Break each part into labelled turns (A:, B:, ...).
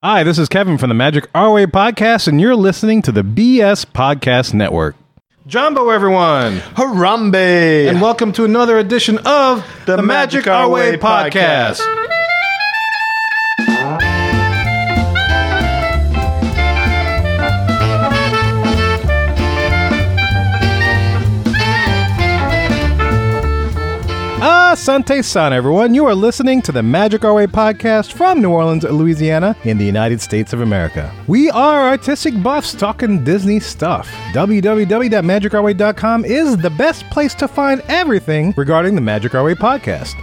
A: Hi, this is Kevin from the Magic Our Way podcast, and you're listening to the BS Podcast Network. Jambo, everyone,
B: Harambe!
A: and welcome to another edition of the, Magic, Our Way podcast. Asante San, everyone. You are listening to the Magic Our Way podcast from New Orleans, Louisiana, in the United States of America. We are artistic buffs talking Disney stuff. www.magicourway.com is the best place to find everything regarding the Magic Our Way podcast.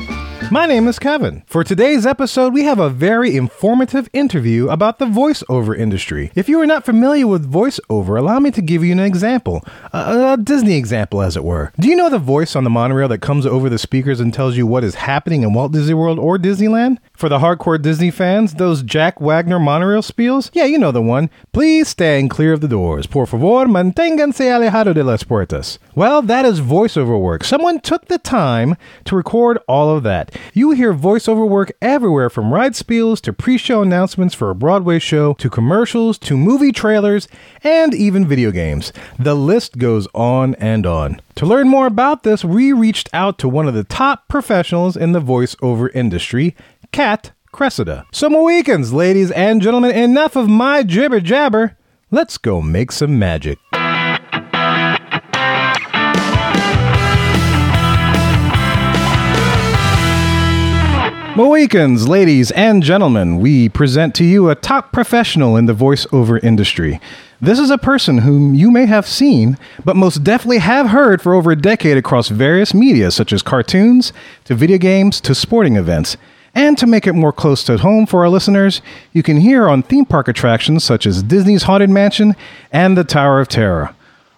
A: My name is Kevin. For today's episode, we have a very informative interview about the voiceover industry. If you are not familiar with voiceover, allow me to give you an example, a, a Disney example, as it were. Do you know the voice on the monorail that comes over the speakers and tells you what is happening in Walt Disney World or Disneyland? For the hardcore Disney fans, those Jack Wagner monorail spiels? Yeah, you know the one. Please stand clear of the doors. Por favor, manténganse alejado de las puertas. Well, that is voiceover work. Someone took the time to record all of that. You hear voiceover work everywhere from ride spiels to pre show announcements for a Broadway show to commercials to movie trailers and even video games. The list goes on and on. To learn more about this, we reached out to one of the top professionals in the voiceover industry, Kat Cressida. So, Mohicans, ladies and gentlemen, enough of my jibber jabber. Let's go make some magic. Mohicans, ladies and gentlemen, we present to you a top professional in the voiceover industry. This is a person whom you may have seen, but most definitely have heard for over a decade across various media, such as cartoons, to video games, to sporting events. And to make it more close to home for our listeners, you can hear on theme park attractions such as Disney's Haunted Mansion and the Tower of Terror.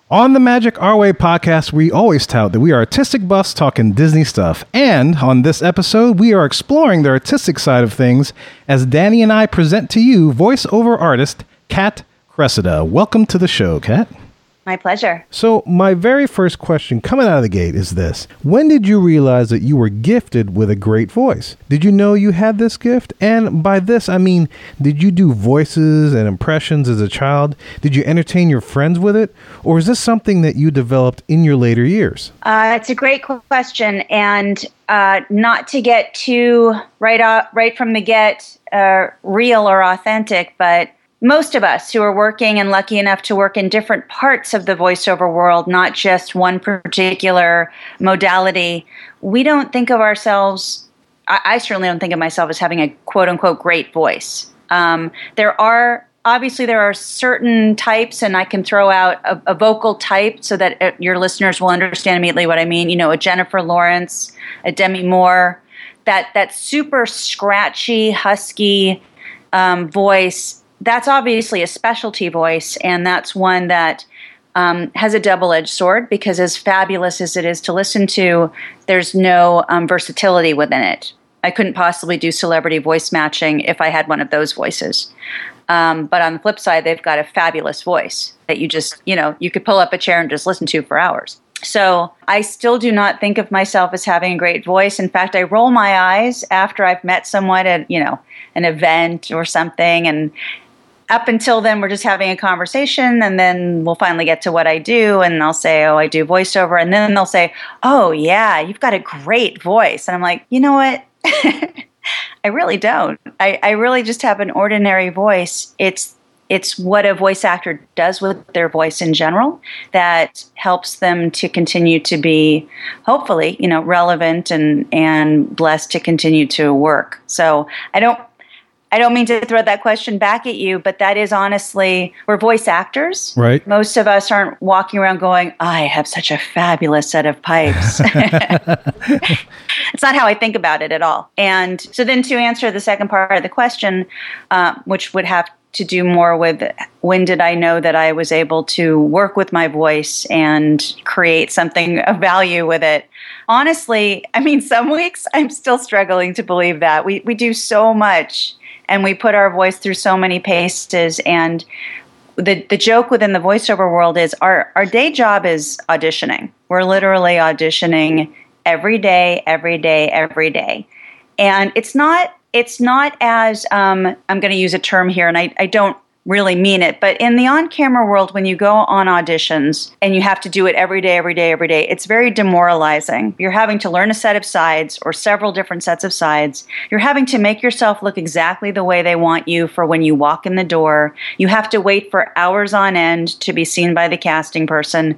A: On the Magic Our Way podcast, we always tout that we are artistic buffs talking Disney stuff. And on this episode, we are exploring the artistic side of things as Danny and I present to you voiceover artist Kat Cressida. Welcome to the show, Kat.
C: My pleasure.
A: So, my very first question coming out of the gate is this When did you realize that you were gifted with a great voice? Did you know you had this gift? And by this, I mean, did you do voices and impressions as a child? Did you entertain your friends with it? Or is this something that you developed in your later years?
C: Uh, it's a great question, and uh, not to get too right off, right from the get, uh, real or authentic, but most of us who are working and lucky enough to work in different parts of the voiceover world, not just one particular modality, we don't think of ourselves. I, I certainly don't think of myself as having a quote unquote great voice. Um, there are obviously there are certain types and i can throw out a, a, vocal type so that uh, your listeners will understand immediately what i mean you know a jennifer lawrence a demi moore that that super scratchy husky um, voice that's obviously a specialty voice, and that's one that um, has a double edged sword because, as fabulous as it is to listen to, there's no um, versatility within it. I couldn't possibly do celebrity voice matching if I had one of those voices. Um, but on the flip side, they've got a fabulous voice that you just, you know, you could pull up a chair and just listen to for hours. So I still do not think of myself as having a great voice. In fact, I roll my eyes after I've met someone at, you know, an event or something and up until then we're just having a conversation and then we'll finally get to what i do and i'll say oh i do voiceover and then they'll say oh yeah you've got a great voice and i'm like you know what? I really don't. I, I really just have an ordinary voice. It's it's what a voice actor does with their voice in general that helps them to continue to be hopefully you know relevant and and blessed to continue to work. So i don't I don't mean to throw that question back at you, but that is honestly, we're voice actors.
A: Right.
C: Most of us aren't walking around going, I have such a fabulous set of pipes. it's not how I think about it at all. And so, then to answer the second part of the question, uh, which would have to do more with when did I know that I was able to work with my voice and create something of value with it? Honestly, I mean, some weeks I'm still struggling to believe that. We, we do so much and we put our voice through so many paces and the the joke within the voiceover world is our our day job is auditioning. We're literally auditioning every day, every day, every day. And it's not it's not as um, I'm going to use a term here, and I, I don't really mean it. But in the on camera world, when you go on auditions and you have to do it every day, every day, every day, it's very demoralizing. You're having to learn a set of sides or several different sets of sides. You're having to make yourself look exactly the way they want you for when you walk in the door. You have to wait for hours on end to be seen by the casting person.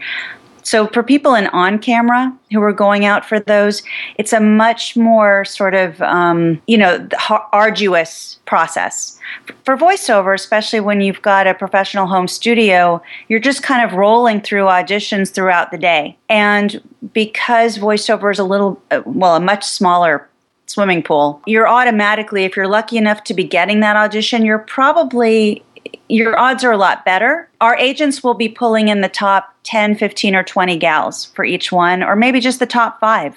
C: So for people in on camera who are going out for those, it's a much more sort of um, you know arduous process. For voiceover, especially when you've got a professional home studio, you're just kind of rolling through auditions throughout the day. And because voiceover is a little, uh, well, a much smaller swimming pool, you're automatically, if you're lucky enough to be getting that audition, you're probably your odds are a lot better. Our agents will be pulling in the top 10, 15, or 20 gals for each one, or maybe just the top five.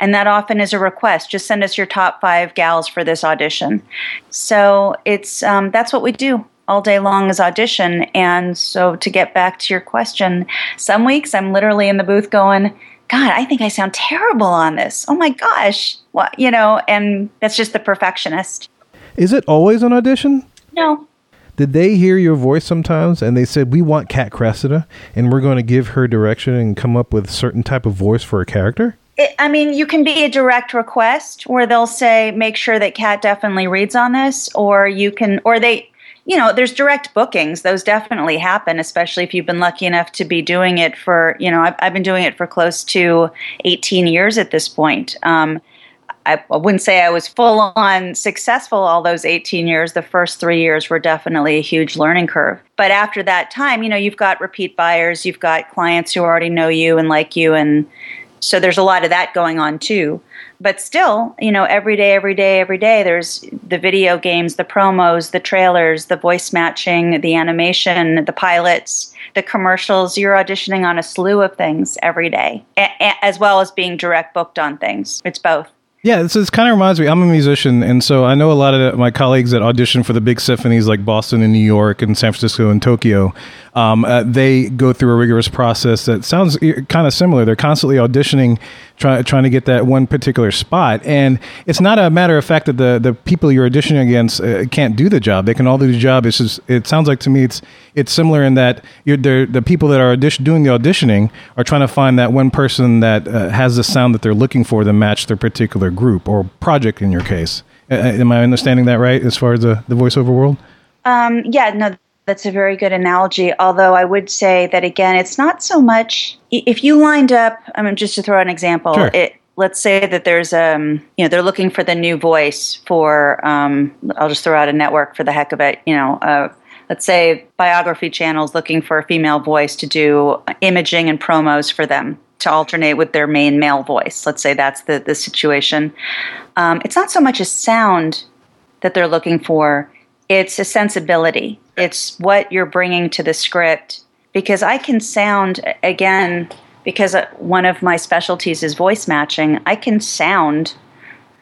C: And that often is a request. Just send us your top five gals for this audition. So it's um, that's what we do all day long is audition. And so to get back to your question, some weeks I'm literally in the booth going, God, I think I sound terrible on this. Oh my gosh. What you know, and that's just the perfectionist.
A: Is it always an audition?
C: No,
A: did they hear your voice sometimes and they said we want Kat Cressida and we're going to give her direction and come up with a certain type of voice for a character?
C: It, I mean, you can be a direct request where they'll say, make sure that Kat definitely reads on this, or you can, or they, you know, there's direct bookings. Those definitely happen, especially if you've been lucky enough to be doing it for, you know, I've, I've been doing it for close to 18 years at this point. Um, I, I wouldn't say I was full on successful all those 18 years. The first three years were definitely a huge learning curve. But after that time, you know, you've got repeat buyers, you've got clients who already know you and like you. And so there's a lot of that going on too. But still, you know, every day, every day, every day, there's the video games, the promos, the trailers, the voice matching, the animation, the pilots, the commercials. You're auditioning on a slew of things every day, a- a- as well as being direct booked on things. It's both.
A: Yeah, this is kind of reminds me. I'm a musician, and so I know a lot of my colleagues that audition for the big symphonies like Boston and New York and San Francisco and Tokyo um, uh, they go through a rigorous process that sounds kind of similar. They're constantly auditioning, try, trying to get that one particular spot. And it's not a matter of fact that the, the people you're auditioning against uh, can't do the job. They can all do the job. It's just, it sounds like to me it's it's similar in that the people that are audition, doing the auditioning are trying to find that one person that uh, has the sound that they're looking for to match their particular group or project in your case. Am I understanding that right as far as the, the voiceover world?
C: Um, yeah, no, that's a very good analogy. Although I would say that again, it's not so much if you lined up. I mean, just to throw an example,
A: sure.
C: it, let's say that there's um you know they're looking for the new voice for um I'll just throw out a network for the heck of it. You know, uh, let's say biography channels looking for a female voice to do imaging and promos for them to alternate with their main male voice. Let's say that's the the situation. Um, it's not so much a sound that they're looking for it's a sensibility. It's what you're bringing to the script. Because I can sound, again, because uh, one of my specialties is voice matching, I can sound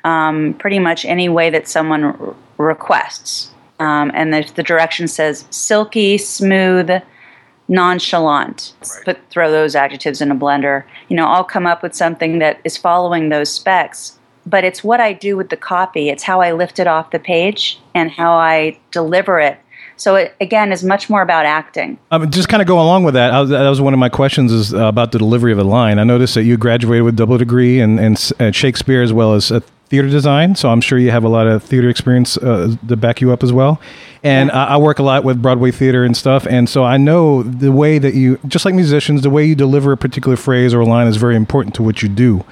C: um, pretty much any way that someone r- requests. Um, and the, the direction says silky, smooth, nonchalant. Right. Put throw those adjectives in a blender. You know, I'll come up with something that is following those specs but it's what I do with the copy. It's how I lift it off the page and how I deliver it. So it again is much more about acting.
A: Um, just kind of go along with that. Was, that was one of my questions is uh, about the delivery of a line. I noticed that you graduated with double degree in, in, in Shakespeare as well as uh, theater design. So I'm sure you have a lot of theater experience uh, to back you up as well. And yeah. I, I, work a lot with Broadway theater and stuff. And so I know the way that you, just like musicians, the way you deliver a particular phrase or a line is very important to what you do.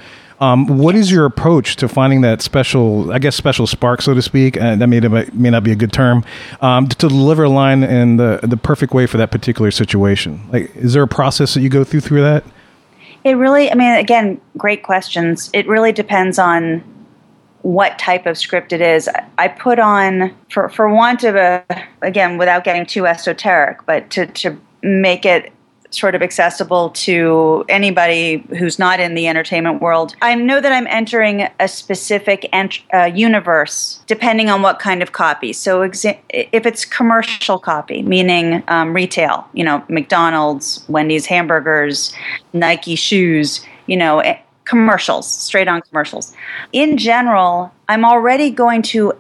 A: Um, what is your approach to finding that special, I guess, special spark, so to speak? Uh, that may, may not be a good term um, to, deliver a line in the the perfect way for that particular situation. Like, is there a process that you go through through that?
C: It really, I mean, again, great questions. It really depends on what type of script it is. I put on, for for want of a, again, without getting too esoteric, but to to make it sort of accessible to anybody who's not in the entertainment world. I know that I'm entering a specific ent- uh, universe depending on what kind of copy. So, exa- if it's commercial copy, meaning um, retail, you know, McDonald's, Wendy's hamburgers, Nike shoes, you know, eh, commercials, straight on commercials. In general, I'm already going to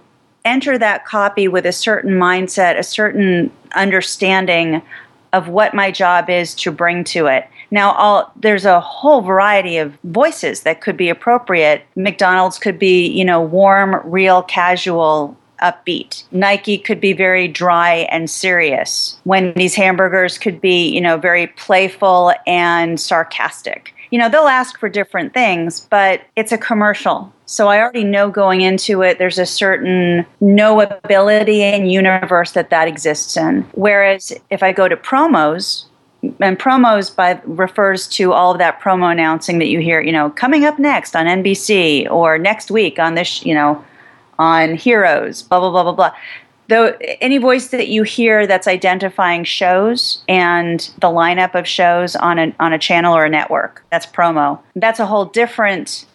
C: enter that copy with a certain mindset, a certain understanding of what my job is to bring to it. Now, there's a whole variety of voices that could be appropriate. McDonald's could be, you know, warm, real, casual, upbeat. Nike could be very dry and serious. Wendy's hamburgers could be, you know, very playful and sarcastic. You know, they'll ask for different things, but it's a commercial. So I already know going into it, there's a certain knowability and universe that that exists in. Whereas if I go to promos, and promos by refers to all of that promo announcing that you hear, you know, coming up next on NBC or next week on this, you know, on Heroes, blah blah blah blah blah. Though any voice that you hear that's identifying shows and the lineup of shows on a on a channel or a network, that's promo. That's a whole different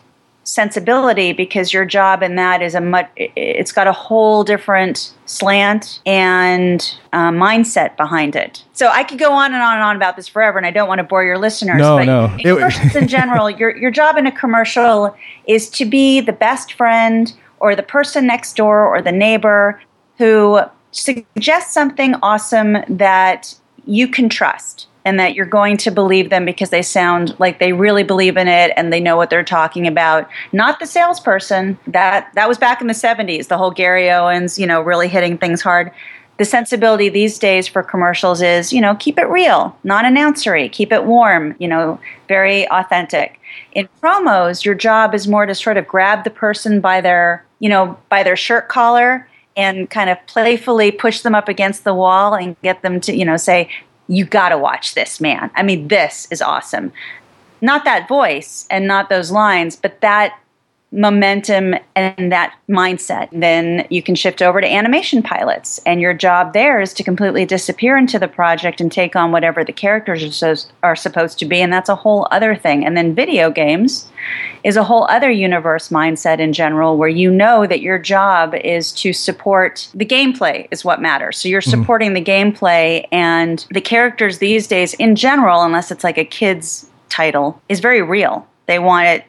C: sensibility because your job in that is a much it's got a whole different slant and uh, mindset behind it so i could go on and on and on about this forever and i don't want to bore your listeners
A: no but no
C: in, in general your, your job in a commercial is to be the best friend or the person next door or the neighbor who suggests something awesome that you can trust and that you're going to believe them because they sound like they really believe in it and they know what they're talking about. Not the salesperson. That that was back in the 70s the whole gary owens you know really hitting things hard. The sensibility these days for commercials is you know keep it real non-announcery keep it warm you know very authentic. In promos your job is more to sort of grab the person by their you know by their shirt collar and kind of playfully push them up against the wall and get them to you know say you got to watch this man. I mean, this is awesome. Not that voice and not those lines, but that momentum and that mindset, then you can shift over to animation pilots. And your job there is to completely disappear into the project and take on whatever the characters are, so, are supposed to be. And that's a whole other thing. And then video games is a whole other universe mindset in general where you know that your job is to support the gameplay is what matters. So you're mm-hmm. supporting mm-hmm. the gameplay and the characters these days in general, unless it's like a kid's title, is very real. They want it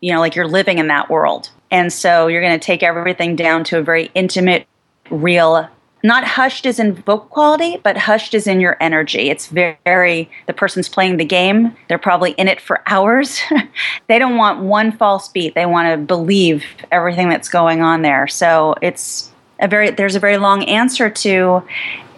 C: you know, like you're living in that world. And so you're going to take everything down to a very intimate, real, not hushed as in vocal quality, but hushed as in your energy. It's very, very the person's playing the game. They're probably in it for hours. they don't want one false beat. They want to believe everything that's going on there. So it's a very, there's a very long answer to,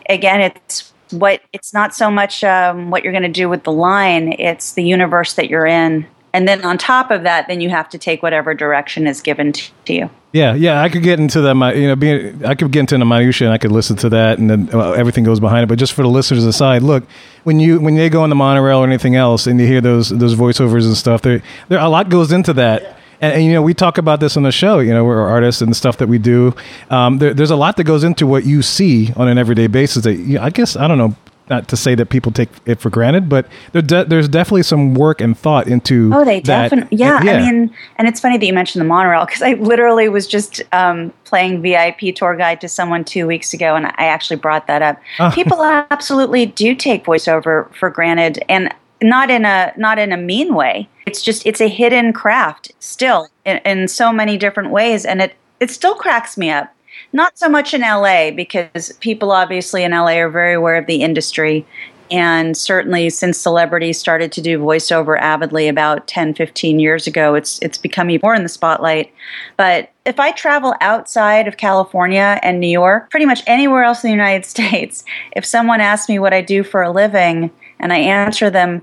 C: again, it's what, it's not so much um, what you're going to do with the line, it's the universe that you're in and then on top of that then you have to take whatever direction is given to you.
A: Yeah yeah i could get into that you know being i could get into the minutia and i could listen to that and then well, everything goes behind it. But just for the listeners aside look when you when they go on the monorail or anything else and you hear those those voiceovers and stuff there there a lot goes into that. Yeah. And, and, you know we talk about this on the show you know we're artists and the stuff that we do. Um, there, there's a lot that goes into what you see on an everyday basis that you know, i guess i don't know not to say that people take it for granted, but there de- there's definitely some work and thought into.
C: Oh, they definitely. Yeah, yeah, I mean, and it's funny that you mentioned the monorail because I literally was just um, playing VIP tour guide to someone two weeks ago, and I actually brought that up. Uh. People absolutely do take voiceover for granted, and not in a not in a mean way. It's just it's a hidden craft still in, in so many different ways, and it it still cracks me up not so much in LA because people obviously in LA are very aware of the industry. And certainly since celebrities started to do voiceover avidly about 10, 15 years ago, it's it's becoming more in the spotlight. But if I travel outside of California and New York, pretty much anywhere else in the United States, if someone asks me what I do for a living and I answer them,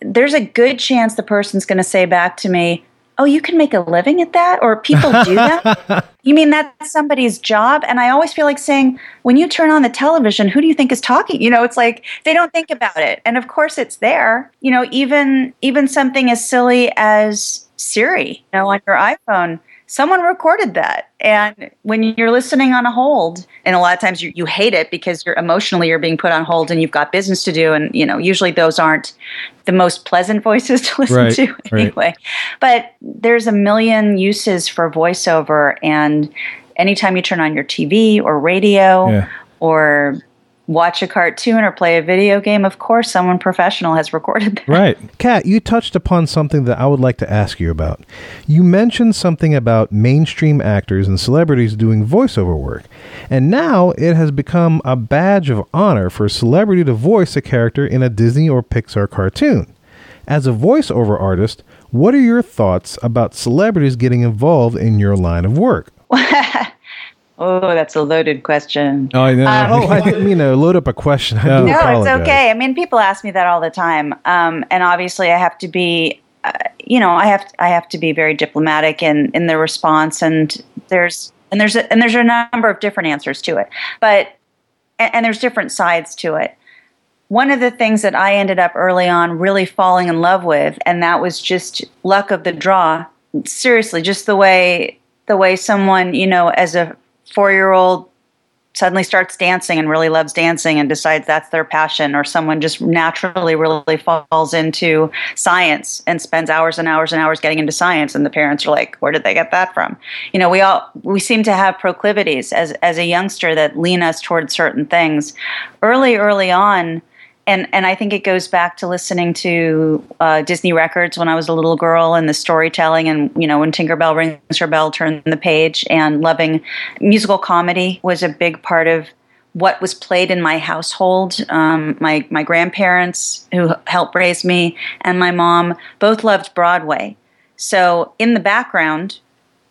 C: there's a good chance the person's going to say back to me, oh, you can make a living at that? Or people do that? you mean that's somebody's job? And I always feel like saying, when you turn on the television, who do you think is talking? You know, it's like they don't think about it. And of course it's there. You know, even even something as silly as Siri, you know, on your iPhone someone recorded that. And when you're listening on a hold, and a lot of times you, you hate it because you're emotionally you're being put on hold and you've got business to do. And, you know, usually those aren't the most pleasant voices to listen right, to anyway. Right. But there's a million uses for voiceover. And anytime you turn on your TV or radio yeah. or watch a cartoon or play a video game, of course, someone professional has recorded that.
A: Right. Kat, you touched upon something that I would like to ask you about. You mentioned something about mainstream actors and celebrities doing voiceover work. And now it has become a badge of honor for a celebrity to voice a character in a Disney or Pixar cartoon. As a voiceover artist, what are your thoughts about celebrities getting involved in your line of work?
C: Oh, that's a loaded question.
A: Oh, I know. Um, oh, I didn't mean to load up a question. I no,
C: it's okay. I mean, people ask me that all the time, um, and obviously, I have to be, uh, you know, I have to, I have to be very diplomatic in in the response, and there's and there's a, and there's a number of different answers to it, but and, and there's different sides to it. One of the things that I ended up early on really falling in love with, and that was just luck of the draw. Seriously, just the way the way someone, you know, as a four year old suddenly starts dancing and really loves dancing and decides that's their passion or someone just naturally really falls into science and spends hours and hours and hours getting into science and the parents are like where did they get that from? You know we all we seem to have proclivities as as a youngster that lean us towards certain things. Early early on and and I think it goes back to listening to uh, Disney records when I was a little girl and the storytelling and you know when Tinkerbell rings her bell, turn the page, and loving musical comedy was a big part of what was played in my household. Um, my my grandparents who helped raise me and my mom both loved Broadway, so in the background.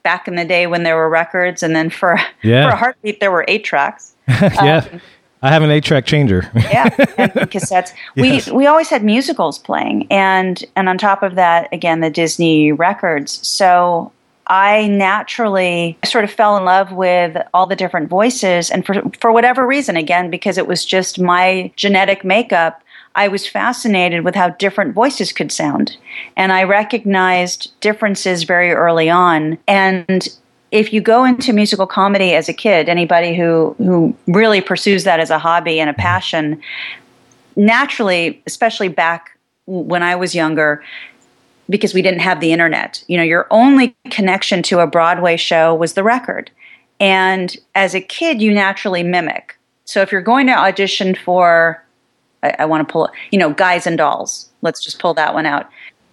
C: Back in the day when there were records, and then for yeah. for a heartbeat there were eight tracks.
A: yeah. Um, I have an eight track changer.
C: yeah, and cassettes. yes. We we always had musicals playing, and and on top of that, again the Disney records. So I naturally sort of fell in love with all the different voices, and for for whatever reason, again because it was just my genetic makeup. I was fascinated with how different voices could sound. And I recognized differences very early on. And if you go into musical comedy as a kid, anybody who who really pursues that as a hobby and a mm-hmm. passion, naturally, especially back when I was younger, because we didn't have the internet, you know, your only connection to a Broadway show was the record. And as a kid, you naturally mimic. So if you're going to audition for, I, I want to pull, you know, Guys and Dolls, let's just pull that one out.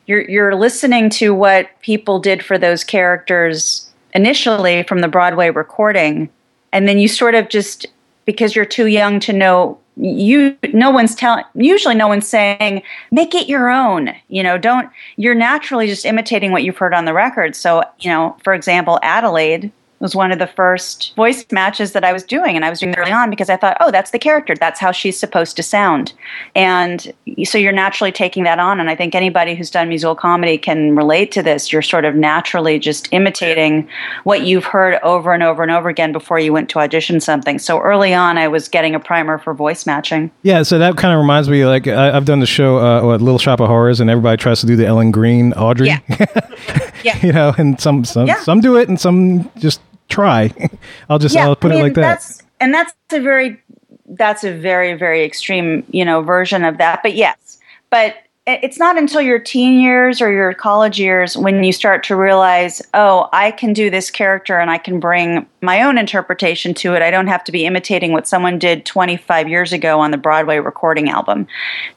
C: You're, you're listening to what people did for those characters initially from the Broadway recording, and then you sort of just because you're too young to know you no one's telling usually no one's saying make it your own you know don't you're naturally just imitating what you've heard on the record. So you know for example adelaide was one of the first voice matches that I was doing. And I was doing early on because I thought, oh, that's the character. That's how she's supposed to sound. And so you're naturally taking that on. And I think anybody who's done musical comedy can relate to this. You're sort of naturally just imitating what you've heard over and over and over again before you went to audition something. So early on, I was getting a primer for voice matching.
A: Yeah. So that kind of reminds me, like, I, have done the show, uh, what, Little Shop of Horrors, and everybody tries to do the Ellen Greene Audrey.
C: Yeah. yeah.
A: you know, and some, some, yeah. some do it and some just try. I'll just yeah, I'll put I mean, it like that.
C: and that's a very that's a very very extreme you know version of that. But yes, but it's not until your teen years or your college years when you start to realize, oh, I can do this character and I can bring my own interpretation to it. I don't have to be imitating what someone did 25 years ago on the Broadway recording album.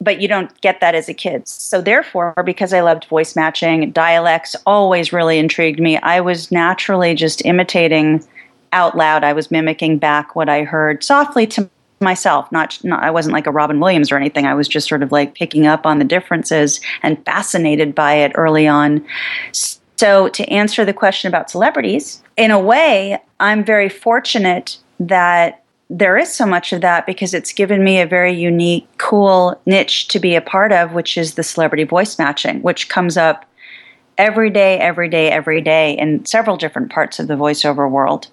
C: But you don't get that as a kid. So, therefore, because I loved voice matching, dialects always really intrigued me. I was naturally just imitating out loud. I was mimicking back what I heard softly to myself not, not i wasn't like a robin williams or anything. I was just sort of like picking up on the differences and fascinated by it early on. So to answer the question about celebrities in a way i'm very fortunate that there is so much of that because it's given me a very unique cool niche to be a part of which is the celebrity voice matching which comes up every day every day every day in several different parts of the voiceover world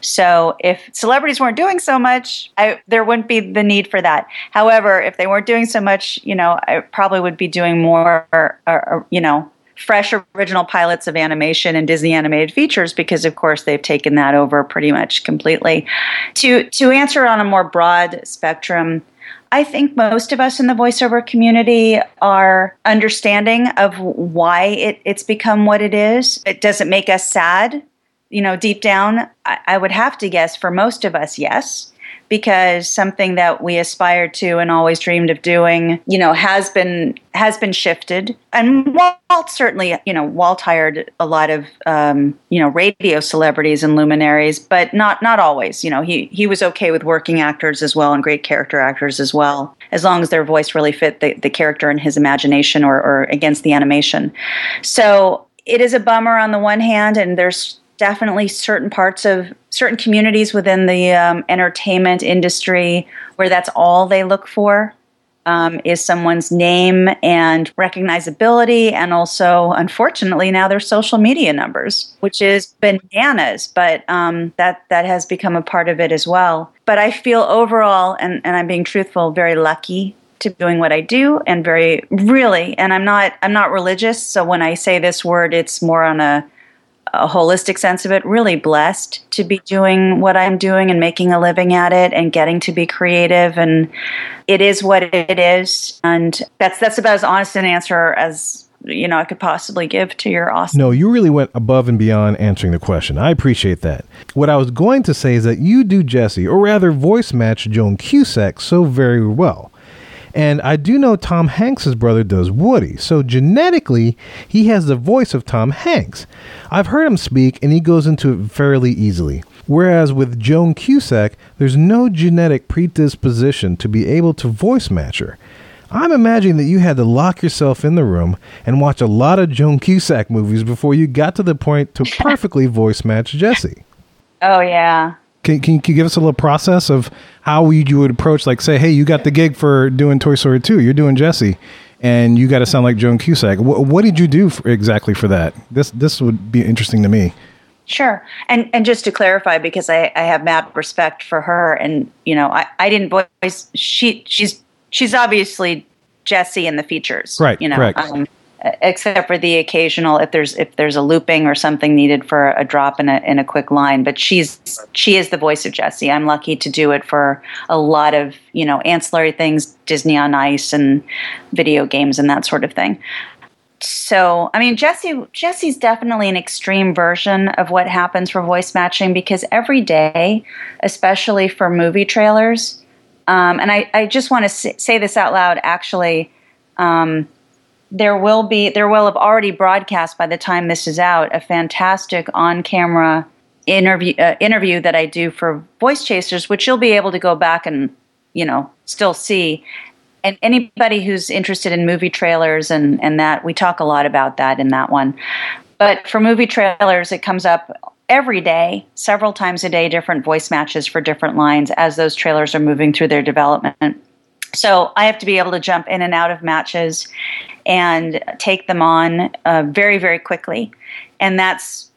C: so if celebrities weren't doing so much, I, there wouldn't be the need for that. However, if they weren't doing so much, you know, I probably would be doing more, or, or, you know, fresh original pilots of animation and Disney animated features because of course they've taken that over pretty much completely. To to answer on a more broad spectrum, I think most of us in the voiceover community are understanding of why it, it's become what it is. It doesn't make us sad you know, deep down, I, I would have to guess for most of us, yes. because something that we aspired to and always dreamed of doing, you know, has been has been shifted. And Walt certainly, you know, Walt hired a lot of um, you know radio celebrities and luminaries, but not not always. You know, he he was okay with working actors as well and great character actors as well, as long as their voice really fit the, the character and his imagination or, or against the animation. So it is a bummer on the one hand, and there's definitely certain parts of certain communities within the um, entertainment industry where that's all they look for um, is someone's name and recognizability, and also, unfortunately, now their social media numbers, which is bananas. But um, that that has become a part of it as well. But I feel overall, and, and I'm being truthful, very lucky to doing what I do, and very really, and I'm not I'm not religious, so when I say this word, it's more on a a holistic sense of it, really blessed to be doing what I'm doing and making a living at it and getting to be creative and it is what it is and that's that's about as honest an answer as you know I could possibly give to your awesome.
A: No, you really went above and beyond answering the question. I appreciate that. What I was going to say is that you do Jessie, or rather voice match Joan Cusack so very well. And I do know Tom Hanks's brother does Woody. So genetically, he has the voice of Tom Hanks. I've heard him speak and he goes into it fairly easily. Whereas with Joan Cusack, there's no genetic predisposition to be able to voice match her. I'm imagining that you had to lock yourself in the room and watch a lot of Joan Cusack movies before you got to the point to perfectly voice match Jessie.
C: Oh, yeah.
A: Can, can, can, you give us a little process of how you would approach, like, say, hey, you got the gig for doing Toy Story 2, you're doing Jessie, and you got to sound like Joan Cusack. What, what did you do for, exactly for that? This this would be interesting to me.
C: Sure, and and just to clarify, because I, I have mad respect for her, and you know, I, I didn't voice she she's she's obviously Jessie in the features,
A: right?
C: You know,
A: correct.
C: Um, except for the occasional if there's if there's a looping or something needed for a drop in a in a quick line but she's she is the voice of Jessie I'm lucky to do it for a lot of you know ancillary things Disney on Ice and video games and that sort of thing. So I mean Jessie Jessie's definitely an extreme version of what happens for voice matching because every day especially for movie trailers um, and I, I just want to say this out loud actually um, there will be there will have already broadcast by the time this is out a fantastic on-camera interview uh, interview that I do for Voice Chasers, which you'll be able to go back and you know still see. And anybody who's interested in movie trailers and and that we talk a lot about that in that one. But for movie trailers, it comes up every day, several times a day, different voice matches for different lines as those trailers are moving through their development. So I have to be able to jump in and out of matches and take them on uh, very, very quickly. And that's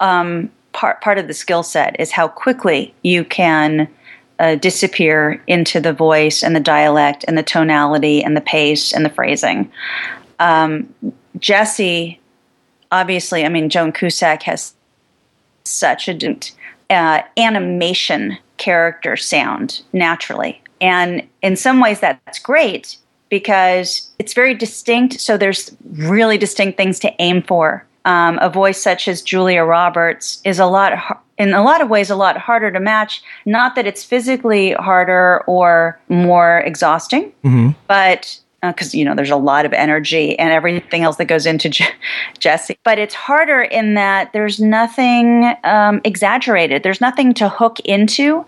C: um, part part of the skill set is how quickly you can uh, disappear into the voice and the dialect and the tonality and the pace and the phrasing. Um, Jessie, obviously, I mean, Joan Cusack has such a uh, animation character sound naturally. And in some ways, that's great because it's very distinct. So there's really distinct things to aim for. Um, a voice such as Julia Roberts is a lot, in a lot of ways, a lot harder to match. Not that it's physically harder or more exhausting, mm-hmm. but because uh, you know there's a lot of energy and everything else that goes into Je- Jessie. But it's harder in that there's nothing um, exaggerated. There's nothing to hook into.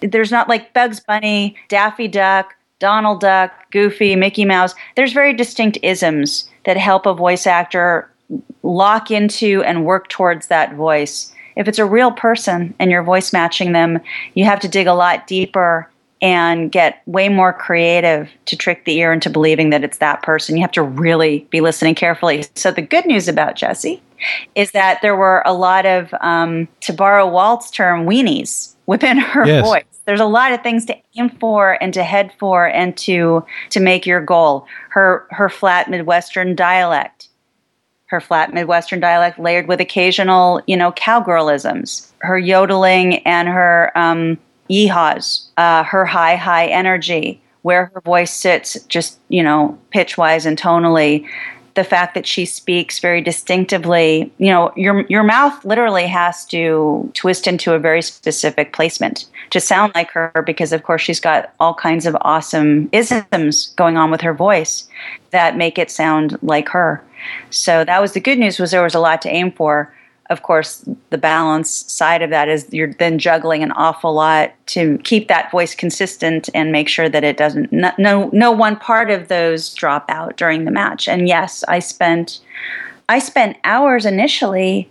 C: There's not like Bugs Bunny, Daffy Duck, Donald Duck, Goofy, Mickey Mouse. There's very distinct isms that help a voice actor lock into and work towards that voice. If it's a real person and you're voice matching them, you have to dig a lot deeper and get way more creative to trick the ear into believing that it's that person. You have to really be listening carefully. So, the good news about Jessie is that there were a lot of, um, to borrow Walt's term, weenies within her yes. voice there's a lot of things to aim for and to head for and to to make your goal. Her her flat Midwestern dialect, her flat Midwestern dialect layered with occasional, you know, cowgirlisms. Her yodeling and her um, yeehaws, uh, her high high energy, where her voice sits, just you know, pitch wise and tonally. The fact that she speaks very distinctively. You know, your your mouth literally has to twist into a very specific placement to sound like her because of course she's got all kinds of awesome isms going on with her voice that make it sound like her. So that was the good news was there was a lot to aim for of course, the balance side of that is you're then juggling an awful lot to keep that voice consistent and make sure that it doesn't no no, one part of those drop out during the match. And yes, I spent I spent hours initially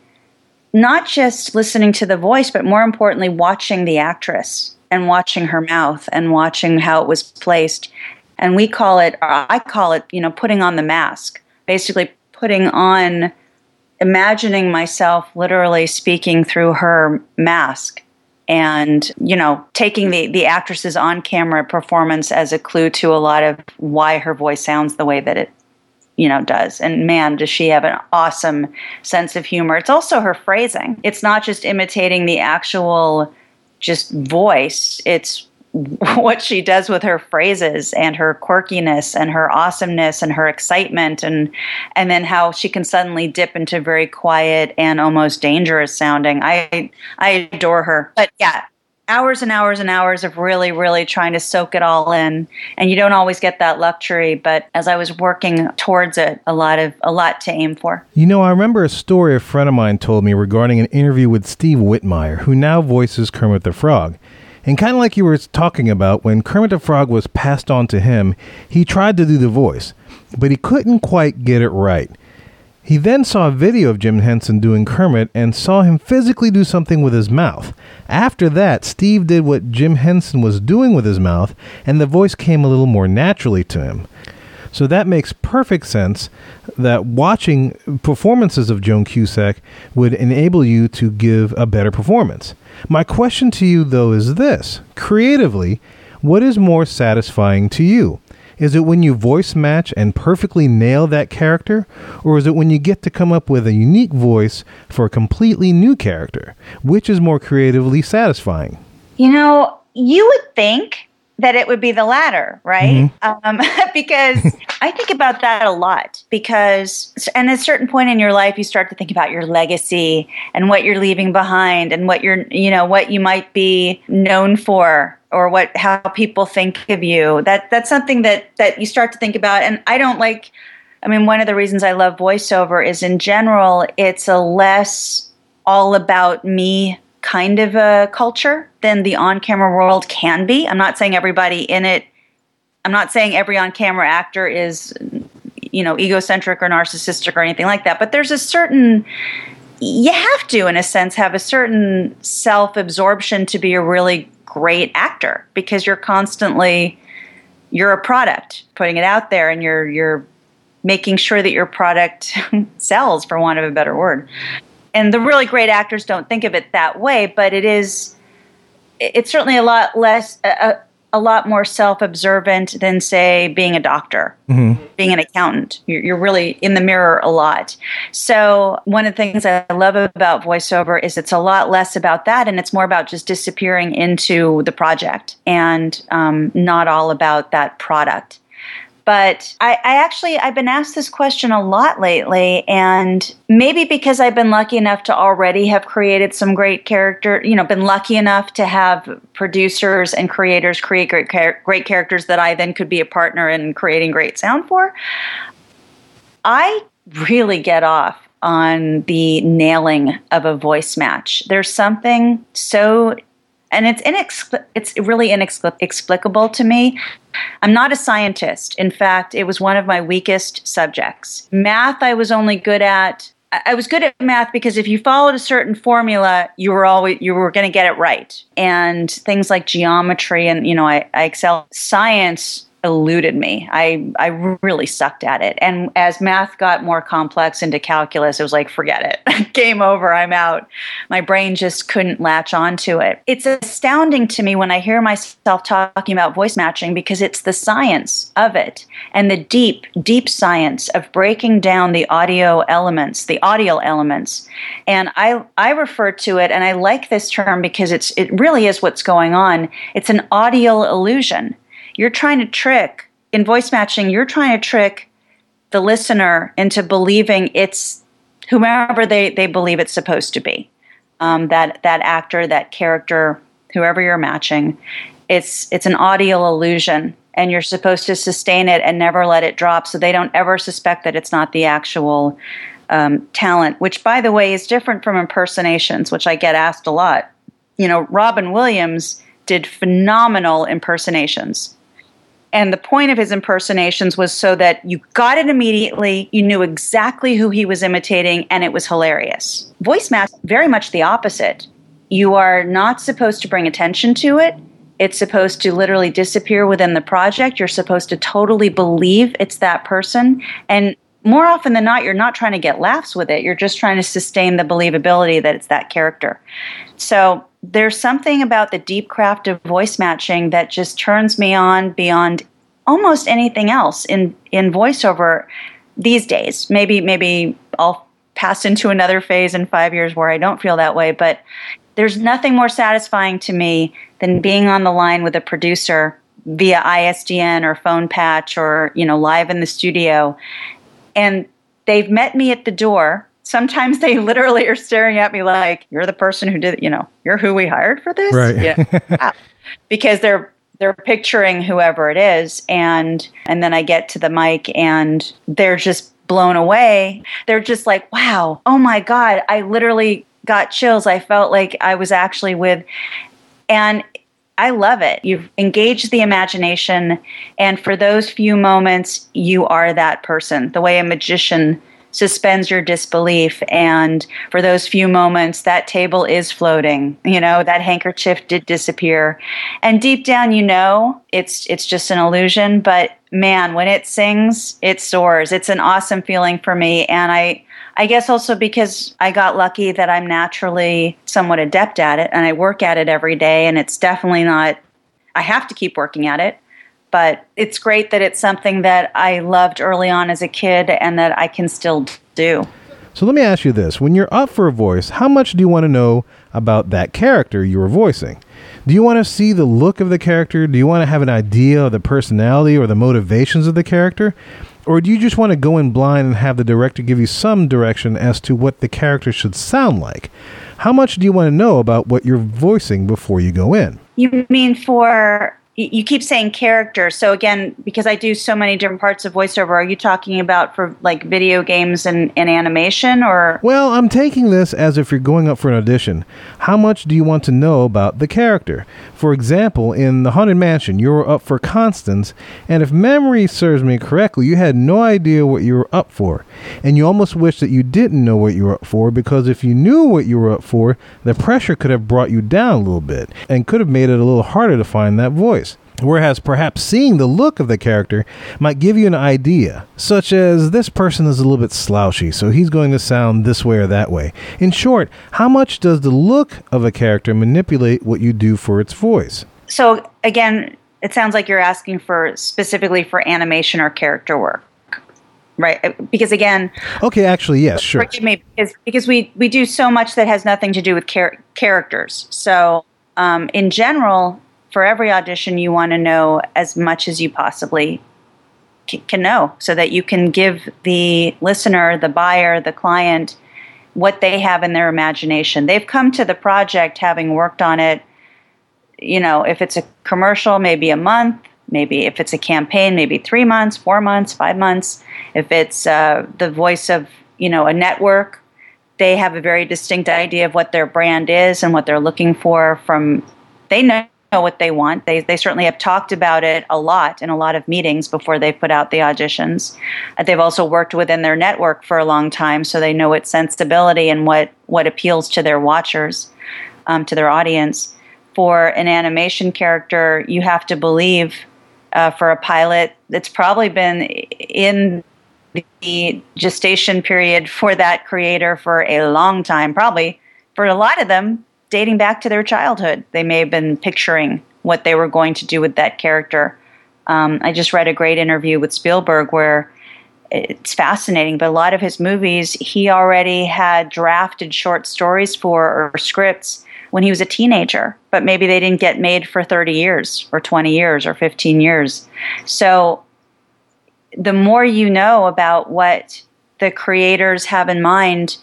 C: not just listening to the voice, but more importantly, watching the actress and watching her mouth and watching how it was placed. And we call it, I call it, you know, putting on the mask, basically putting on imagining myself literally speaking through her mask and you know taking the the actress's on camera performance as a clue to a lot of why her voice sounds the way that it you know does. And man does she have an awesome sense of humor. It's also her phrasing. It's not just imitating the actual just voice. It's what she does with her phrases and her quirkiness and her awesomeness and her excitement and and then how she can suddenly dip into very quiet and almost dangerous sounding. I I adore her. But yeah, hours and hours and hours of really really trying to soak it all in and you don't always get that luxury but as i was working towards it a lot of a lot to aim for
A: you know i remember a story a friend of mine told me regarding an interview with steve whitmire who now voices kermit the frog and kind of like you were talking about, when Kermit the Frog was passed on to him, he tried to do the voice, but he couldn't quite get it right. He then saw a video of Jim Henson doing Kermit and saw him physically do something with his mouth. After that, Steve did what Jim Henson was doing with his mouth, and the voice came a little more naturally to him. So that makes perfect sense that watching performances of Joan Cusack would enable you to give a better performance. My question to you, though, is this creatively, what is more satisfying to you? Is it when you voice match and perfectly nail that character? Or is it when you get to come up with a unique voice for a completely new character? Which is more creatively satisfying?
C: You know, you would think that it would be the latter, right? Mm-hmm. Um, because I think about that a lot. Because, and at a certain point in your life, you start to think about your legacy and what you're leaving behind, and what you're, you know, what you might be known for, or what how people think of you. That that's something that that you start to think about. And I don't like. I mean, one of the reasons I love voiceover is, in general, it's a less all about me kind of a culture than the on camera world can be. I'm not saying everybody in it, I'm not saying every on camera actor is, you know, egocentric or narcissistic or anything like that, but there's a certain, you have to, in a sense, have a certain self absorption to be a really great actor because you're constantly, you're a product, putting it out there and you're, you're, making sure that your product sells for want of a better word and the really great actors don't think of it that way, but it is it's certainly a lot less a, a lot more self-observant than say being a doctor mm-hmm. being an accountant. You're, you're, really in the mirror a lot. So one of the things i love about voiceover is it's a lot less about that and it's more about just disappearing into the project and um, not all about that product but I, I, actually I've been asked this question a lot lately, and maybe because I've been lucky enough to already have created some great character, you know, been lucky enough to have producers and creators create great great characters that I then could be a partner in creating great sound for. I really get off on the nailing of a voice match. There's something so and it's inexpl- it's really inexplicable to me. I'm not a scientist. In fact, it was one of my weakest subjects. Math I was only good at I was good at math because if you followed a certain formula, you were always you were going to get it right. And things like geometry and you know, I, I excel science eluded me. I I really sucked at it. And as math got more complex into calculus, it was like forget it. Game over, I'm out. My brain just couldn't latch onto it. It's astounding to me when I hear myself talking about voice matching because it's the science of it and the deep deep science of breaking down the audio elements, the audio elements. And I I refer to it and I like this term because it's it really is what's going on. It's an audio illusion you're trying to trick in voice matching, you're trying to trick the listener into believing it's whomever they, they believe it's supposed to be. Um, that that actor, that character, whoever you're matching, it's it's an audio illusion, and you're supposed to sustain it and never let it drop, so they don't ever suspect that it's not the actual um, talent. Which, by the way, is different from impersonations, which I get asked a lot. You know, Robin Williams did phenomenal impersonations. And the point of his impersonations was so that you got it immediately, you knew exactly who he was imitating, and it was hilarious. Voice match, very much the opposite. You are not supposed to bring attention to it. It's supposed to literally disappear within the project. You're supposed to totally believe it's that person. And more often than not, you're not trying to get laughs with it. You're just trying to sustain the believability that it's that character. So there's something about the deep craft of voice matching that just turns me on beyond almost anything else in in voiceover these days. Maybe maybe I'll pass into another phase in 5 years where I don't feel that way, but there's nothing more satisfying to me than being on the line with a producer via ISDN or phone patch or, you know, live in the studio and they've met me at the door sometimes they literally are staring at me like you're the person who did you know you're who we hired for this?
A: Right.
C: Yeah. Uh, because they're they're picturing whoever it is and and then i get to the mic and they're just blown away. They're just like wow oh my god. I literally got chills. I felt like i was actually with and I love it. You've engaged the imagination, and for those few moments, you are that person. The way a magician suspends your disbelief. And for those few moments that table is floating you know that handkerchief did disappear. And deep down you know it's it's just an illusion. But man when it sings it soars. It's an awesome feeling for me. And i I guess also because I got lucky that I'm naturally somewhat adept at it and I work at it every day. And it's definitely not I have to keep working at it but it's great that it's something that I loved early on as a kid and that I can still do.
A: So let me ask you this when you're up for a voice, how much do you want to know about that character you were voicing? Do you want to see the look of the character? Do you want to have an idea of the personality or the motivations of the character? Or do you just want to go in blind and have the director give you some direction as to what the character should sound like? How much do you want to know about what you're voicing before you go in?
C: You mean for you keep saying character. So again, because I do so many different parts of voiceover, are you talking about for like video games and, and animation or?
A: Well, I'm taking this as if you're going up for an audition. How much do you want to know about the character? For example, in The Haunted Mansion, you were up for Constance, and if memory serves me correctly, you had no idea what you were up for. And you almost wish that you didn't know what you were up for because if you knew what you were up for, the pressure could have brought you down a little bit and could have made it a little harder to find that voice. Whereas perhaps seeing the look of the character might give you an idea, such as this person is a little bit slouchy, so he's going to sound this way or that way. In short, how much does the look of a character manipulate what you do for its voice?
C: So, again, it sounds like you're asking for specifically for animation or character work. Right, because again,
A: okay, actually, yes, sure.
C: Forgive me, because because we we do so much that has nothing to do with char- characters. So, um, in general, for every audition, you want to know as much as you possibly c- can know so that you can give the listener, the buyer, the client what they have in their imagination. They've come to the project having worked on it, you know, if it's a commercial, maybe a month, maybe if it's a campaign, maybe three months, four months, five months. If it's uh, the voice of, you know, a network, they have a very distinct idea of what their brand is and what they're looking for from, they know know what they want. They, they certainly have talked about it a lot in a lot of meetings before they put out the auditions. Uh, they've also worked within their network for a long time, so they know its sensibility and what, what appeals to their watchers, um, to their audience. For an animation character, you have to believe uh, for a pilot, it's probably been in the gestation period for that creator for a long time, probably for a lot of them dating back to their childhood. They may have been picturing what they were going to do with that character. Um, I just read a great interview with Spielberg where it's fascinating, but a lot of his movies, he already had drafted short stories for or scripts when he was a teenager, but maybe they didn't get made for 30 years or 20 years or 15 years. So the more you know about what the creators have in mind,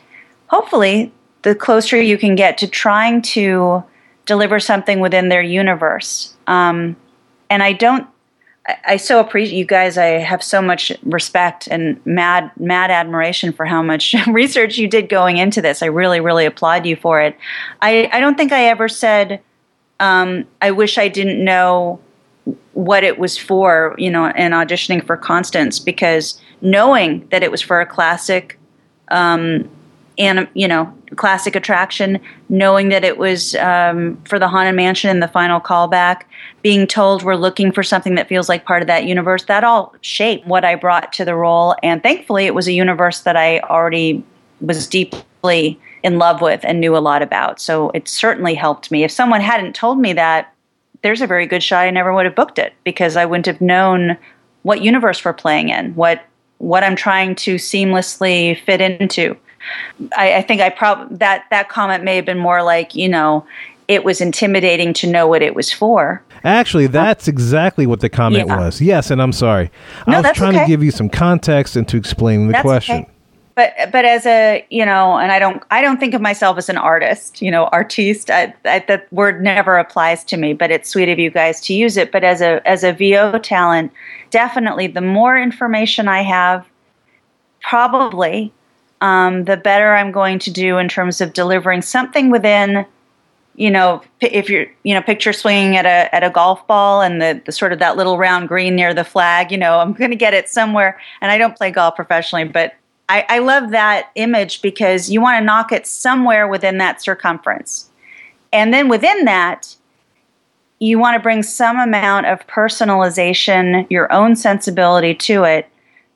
C: hopefully, the closer you can get to trying to deliver something within their universe. Um, and I don't I so appreciate you guys. I have so much respect and mad, mad admiration for how much research you did going into this. I really, really applaud you for it. I, I don't think I ever said, um, I wish I didn't know what it was for, you know, in auditioning for Constance, because knowing that it was for a classic um, and you know classic attraction knowing that it was um, for the haunted mansion and the final callback being told we're looking for something that feels like part of that universe that all shaped what i brought to the role. And thankfully it was a universe that i already was deeply in love with and knew a lot about. So it certainly helped me. If someone hadn't told me that there's a very good shot i never would have booked it because i wouldn't have known what universe we're playing in what what i'm trying to seamlessly fit into I, I think I probably that that comment may have been more like you know it was intimidating to know what it was for.
A: Actually, that's exactly what the comment yeah. was. Yes, and I'm sorry. No, I was trying okay. to give you some context and to explain the that's question. Okay.
C: But but as a you know, and I don't I don't think of myself as an artist. You know, artiste. I, I, that word never applies to me. But it's sweet of you guys to use it. But as a as a VO talent, definitely the more information I have, probably um, the better I'm going to do in terms of delivering something within, you know, if you're, you know, picture swinging at a at a golf ball and the, the sort of that little round green near the flag. You know, I'm going to get it somewhere. And I don't play golf professionally, but I, I love that image because you want to knock it somewhere within that circumference, and then within that, you want to bring some amount of personalization, your own sensibility to it,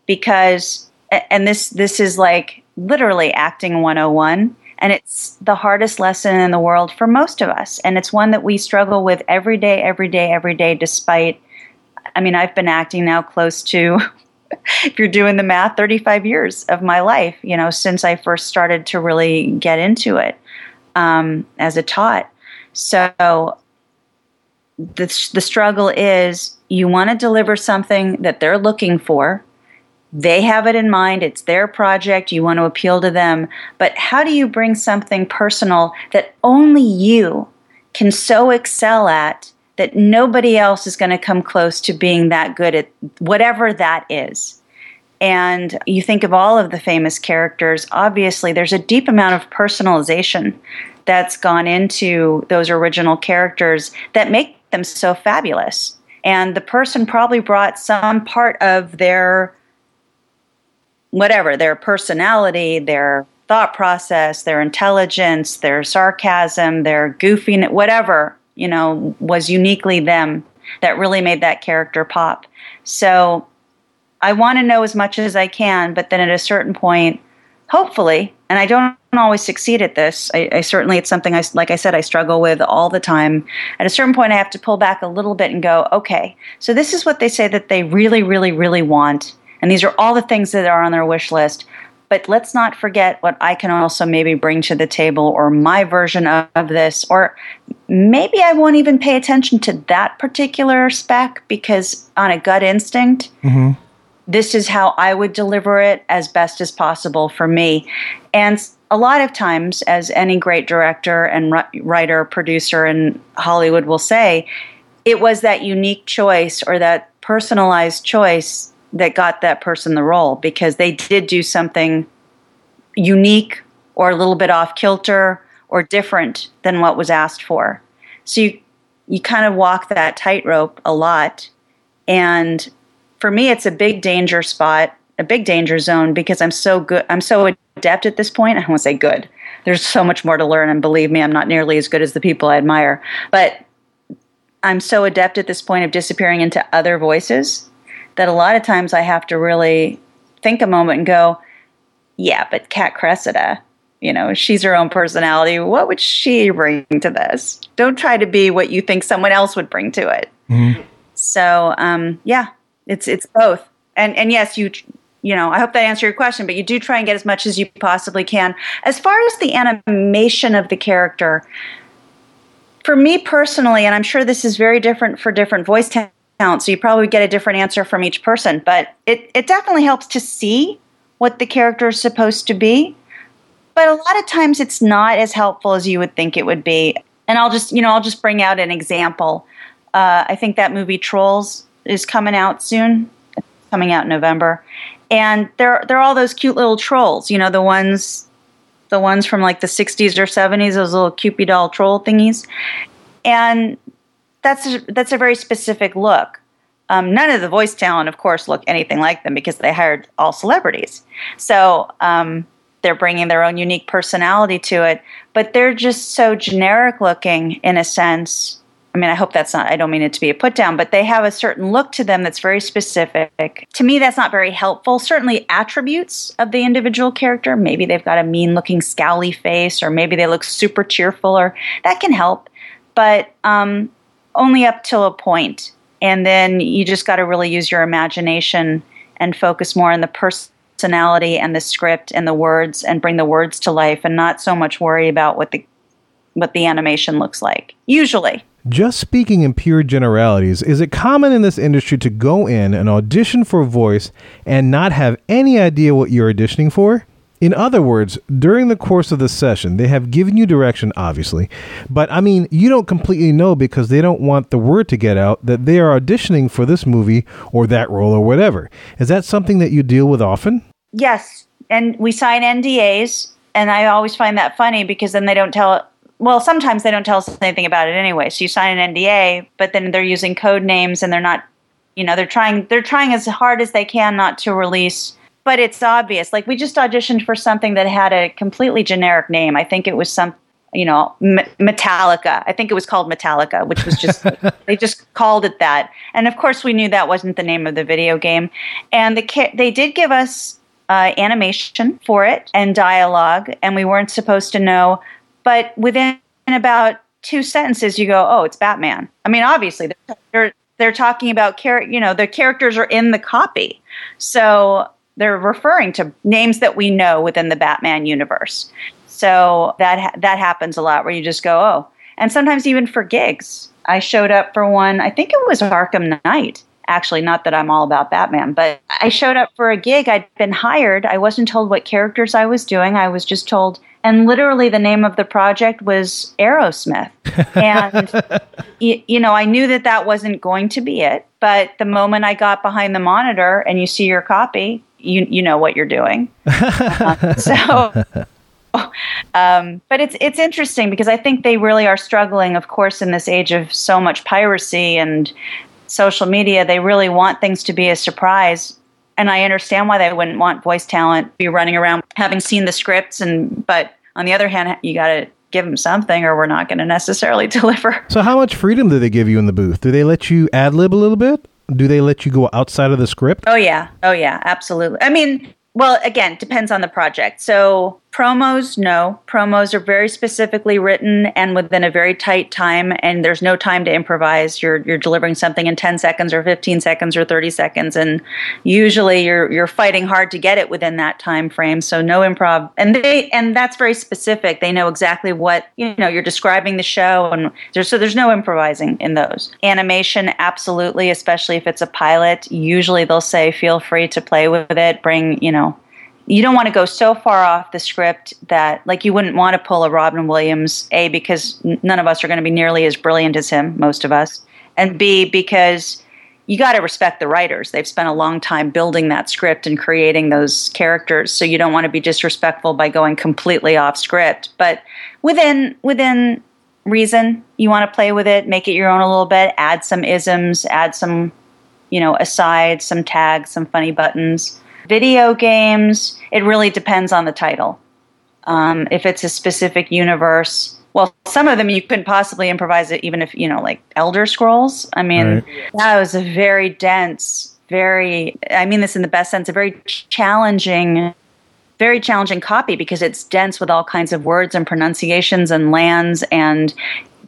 C: because and this this is like literally acting 101 and it's the hardest lesson in the world for most of us. And it's one that we struggle with every day every day every day despite i mean i've been acting now close to if you're doing the math 35 years of my life you know since i first started to really get into it um, as a taught. So the, the struggle is you want to deliver something that they're looking for they have it in mind, it's their project, you want to appeal to them. But how do you bring something personal that only you can so excel at that nobody else is going to come close to being that good at whatever that is? And you think of all of the famous characters, obviously, there's a deep amount of personalization that's gone into those original characters that make them so fabulous. And the person probably brought some part of their whatever their personality, their thought process, their intelligence, their sarcasm, their goofiness, whatever, you know, was uniquely them that really made that character pop. So I want to know as much as I can, but then at a certain point, hopefully, and I don't always succeed at this. I, I, certainly, it's something I, like I said, I struggle with all the time. At a certain point, I have to pull back a little bit and go, okay, so this is what they say that they really, really, really want. And these are all the things that are on their wish list. But let's not forget what I can also maybe bring to the table or my version of, of this. Or maybe I won't even pay attention to that particular spec because on a gut instinct, mm-hmm. this is how I would deliver it as best as possible for me. And a lot of times, as any great director and writer, producer in Hollywood will say, it was that unique choice or that personalized choice that got that person the role because they did do something unique or a little bit off kilter or different than what was asked for. So you you kind of walk that tightrope a lot. And for me it's a big danger spot, a big danger zone because I'm so good I'm so adept at this point. I won't say good. There's so much more to learn and believe me, I'm not nearly as good as the people I admire. But I'm so adept at this point of disappearing into other voices that a lot of times I have to really think a moment and go, yeah, but Kat Cressida, you know, she's her own personality. What would she bring to this? Don't try to be what you think someone else would bring to it. Mm-hmm. So, um, yeah, it's it's both. And and yes, you you know, I hope that answered your question, but you do try and get as much as you possibly can. As far as the animation of the character, for me personally, and I'm sure this is very different for different voice talent, so you probably get a different answer from each person. But it, it definitely helps to see what the character is supposed to be. But a lot of times it's not as helpful as you would think it would be. And I'll just, you know, I'll just bring out an example. Uh, I think that movie Trolls is coming out soon, it's coming out in November, and they're they're all those cute little trolls. You know, the ones, the ones from like the '60s or '70s, those little Kewpie doll troll thingies, and that's a, that's a very specific look. Um, none of the voice talent, of course, look anything like them because they hired all celebrities. So um, they're bringing their own unique personality to it, but they're just so generic looking in a sense. I mean, I hope that's not, I don't mean it to be a put down, but they have a certain look to them that's very specific. To me, that's not very helpful. Certainly, attributes of the individual character. Maybe they've got a mean looking, scowly face, or maybe they look super cheerful, or that can help, but um, only up till a. And then you just got to really use your imagination and focus more on the personality and the script and the words and bring the words to life and not so much worry about what the what the animation looks like usually
A: just speaking in pure generalities, is it common in this industry to go in and audition for voice and not have any idea what you're auditioning for? In other words, during the course of the session, they have given you direction, obviously, but I mean, you don't completely know because they don't want the word to get out that they are auditioning for this movie or that role or whatever. Is that something that you deal with often?
C: Yes, and we sign NDAs, and I always find that funny because then they don't tell. Well, sometimes they don't tell us anything about it anyway. So you sign an NDA, but then they're using code names, and they're not. You know, they're trying. They're trying as hard as they can not to release. But it's obvious. Like we just auditioned for something that had a completely generic name. I think it was some you know, Metallica. I think it was called Metallica, which was just they just called it that. And of course, we knew that wasn't the name of the video game. And the they did give us uh, animation for it and dialogue, and we weren't supposed to know. But within about two sentences, you go, "Oh, it's Batman." I mean, obviously, they're they're, they're talking about char- You know, the characters are in the copy, so they're referring to names that we know within the Batman universe. So that that happens a lot, where you just go, "Oh," and sometimes even for gigs. I showed up for one. I think it was Arkham Knight actually not that I'm all about Batman, but I showed up for a gig. I'd been hired. I wasn't told what characters I was doing. I was just told, and literally the name of the project was Aerosmith. And, you, you know, I knew that that wasn't going to be it. But the moment I got behind the monitor and you see your copy, you, you know what you're doing. uh, so. Um, but it's it's interesting because I think they really are struggling, of course, in this age of so much piracy and social media, they really want things to be a surprise. And I understand why they wouldn't want voice talent be running around having seen the scripts and but on the other hand, you got to give them something or we're not going to necessarily deliver.
A: So how much freedom do they give you in the booth? Do they let you ad lib a little bit? Do they let you go outside of the script?
C: Oh yeah. Oh yeah, absolutely. I mean, well, again, depends on the project. So promos, no. Promos are very specifically written and within a very tight time, and there's no time to improvise. You're you're delivering something in 10 seconds or 15 seconds or 30 seconds, and usually you're you're fighting hard to get it within that time frame. So no improv, and they and that's very specific. They know exactly what you know. You're describing the show, and there's so there's no improvising in those. Animation, absolutely, especially if it's a pilot. Usually they'll say, feel free to play with it. Bring you know you don't want to go so far off the script that like you wouldn't want to pull a Robin Williams a because none of us are going to be nearly as brilliant as him most of us and b because you got to respect the writers. They've spent a long time building that script and creating those characters so you don't want to be disrespectful by going completely off script. But within within reason you want to play with it make it your own a little bit add some isms add some you know asides some tags some funny buttons video games, it really depends on the title. Um, if it's a specific universe, well, some of them you couldn't possibly improvise it, even if you know, like Elder Scrolls. I mean, right. that was a very dense, very. I mean this in the best sense, a very challenging, very challenging copy because it's dense with all kinds of words and pronunciations and lands and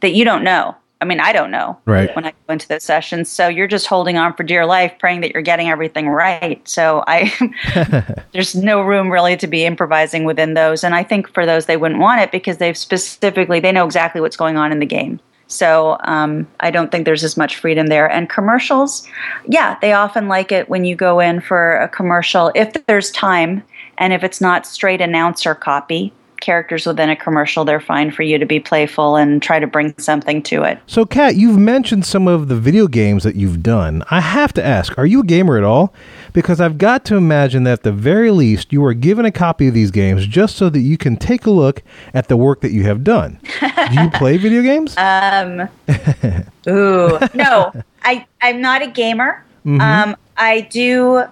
C: that you don't know. I mean, I don't know
A: right.
C: when I go into those sessions. So you're just holding on for dear life, praying that you're getting everything right. So I, there's no room really to be improvising within those. And I think for those, they wouldn't want it because they've specifically, they know exactly what's going on in the game. So um, I don't think there's as much freedom there. And commercials, yeah, they often like it when you go in for a commercial if there's time and if it's not straight announcer copy characters within a commercial, they're fine for you to be playful and try to bring something to it.
A: So, Kat, you've mentioned some of the video games that you've done. I have to ask, are you a gamer at all? Because I've got to imagine that at the very least you were given a copy of these games just so that you can take a look at the work that you have done. Do you play video games?
C: Um, ooh, no, I I'm not a gamer. Mm-hmm. Um, I do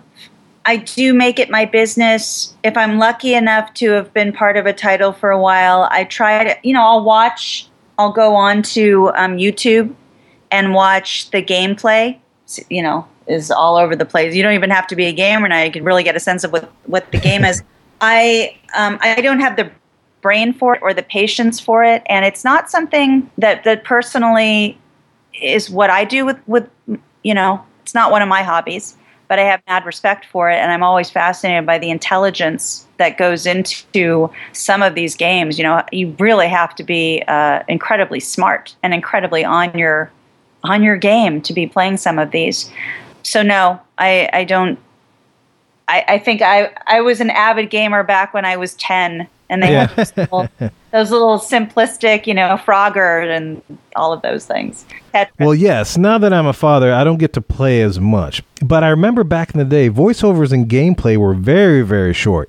C: I do make it my business. If I'm lucky enough to have been part of a title for a while, I try to, you know, I'll watch, I'll go on to um, YouTube and watch the gameplay. You know, is all over the place. You don't even have to be a gamer now. You can really get a sense of what, what the game is. I um, I don't have the brain for it or the patience for it, and it's not something that that personally is what I do with with you know. It's not one of my hobbies but I have mad respect for it, and I'm always fascinated by the intelligence that goes into some of these games. You know, you really have to be uh, incredibly smart and incredibly on your on your game to be playing some of these. So no, I, I don't. I, I think I I was an avid gamer back when I was ten, and they yeah. had those little, those little, simplistic, you know, Frogger and all of those things.
A: Well, yes. Now that I'm a father, I don't get to play as much, but I remember back in the day, voiceovers and gameplay were very, very short.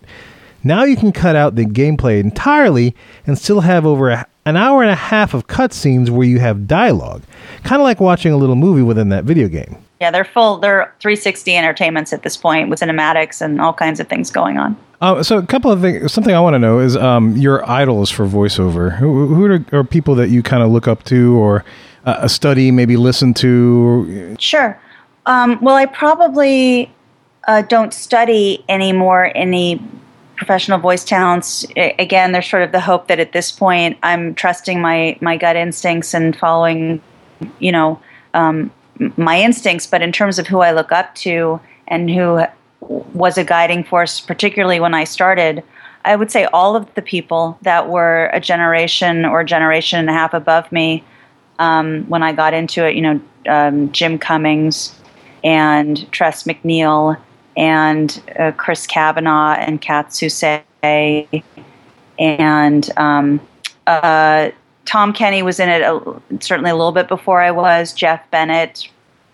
A: Now you can cut out the gameplay entirely and still have over a, an hour and a half of cutscenes where you have dialogue, kind of like watching a little movie within that video game.
C: Yeah, they're full. They're 360 entertainments at this point with cinematics and all kinds of things going on.
A: Uh, so a couple of things. Something I want to know is um, your idols for voiceover. Who, who are, are, people that you kind of look up to, or uh, study, maybe listen to?
C: Sure. Um, well, I probably uh, don't study anymore any professional voice talents. Again, there's sort of the hope that at this point I'm trusting my my gut instincts and following, you know, um, my instincts. But in terms of who I look up to and who was a guiding force, particularly when I started. I would say all of the people that were a generation or generation and a half above me um, when I got into it, you know, um, Jim Cummings and Tress MacNeille and uh, Chris Kavanagh and Kath Soucie and um, uh, Tom Kenny was in it a, certainly a little bit before I was. Jeff Bennett,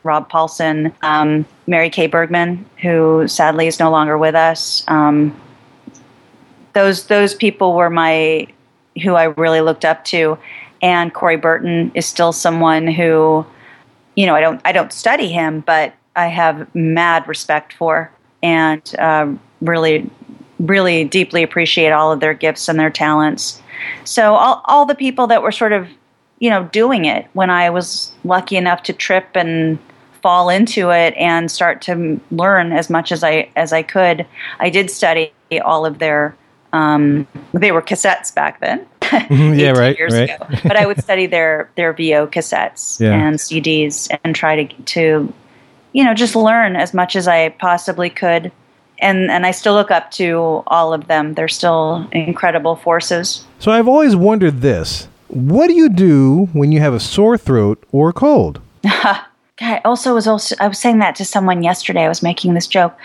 C: Rob Paulsen, um, Mary Kay Bergman, who sadly is no longer with us. Um, those those people were my who I really looked up to, and Corey Burton is still someone who, you know, I don't I don't study him, but I have mad respect for, and uh, really really deeply appreciate all of their gifts and their talents. So all all the people that were sort of you know doing it when I was lucky enough to trip and fall into it and start to learn as much as I as I could. I did study all of their um, they were cassettes back then.
A: Yeah, right. Years right. ago.
C: But I would study their their VO cassettes yeah. and CDs and try to to you know just learn as much as I possibly could. And and I still look up to all of them. They're still incredible forces.
A: So I've always wondered this. What do you do when you have a sore throat or a cold?
C: I also was also I was saying that to someone yesterday. I was making this joke.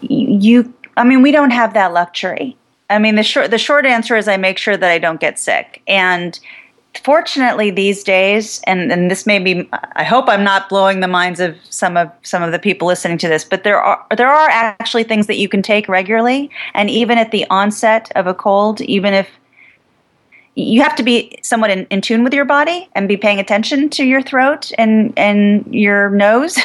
C: You, I mean, we don't have that luxury. I mean, the short the short answer is I make sure that I don't get sick. And fortunately, these days, and and this may be, I hope I'm not blowing the minds of some of some of the people listening to this, but there are there are actually things that you can take regularly, and even at the onset of a cold, even if you have to be somewhat in, in, tune with your body and be paying attention to your throat and and your nose.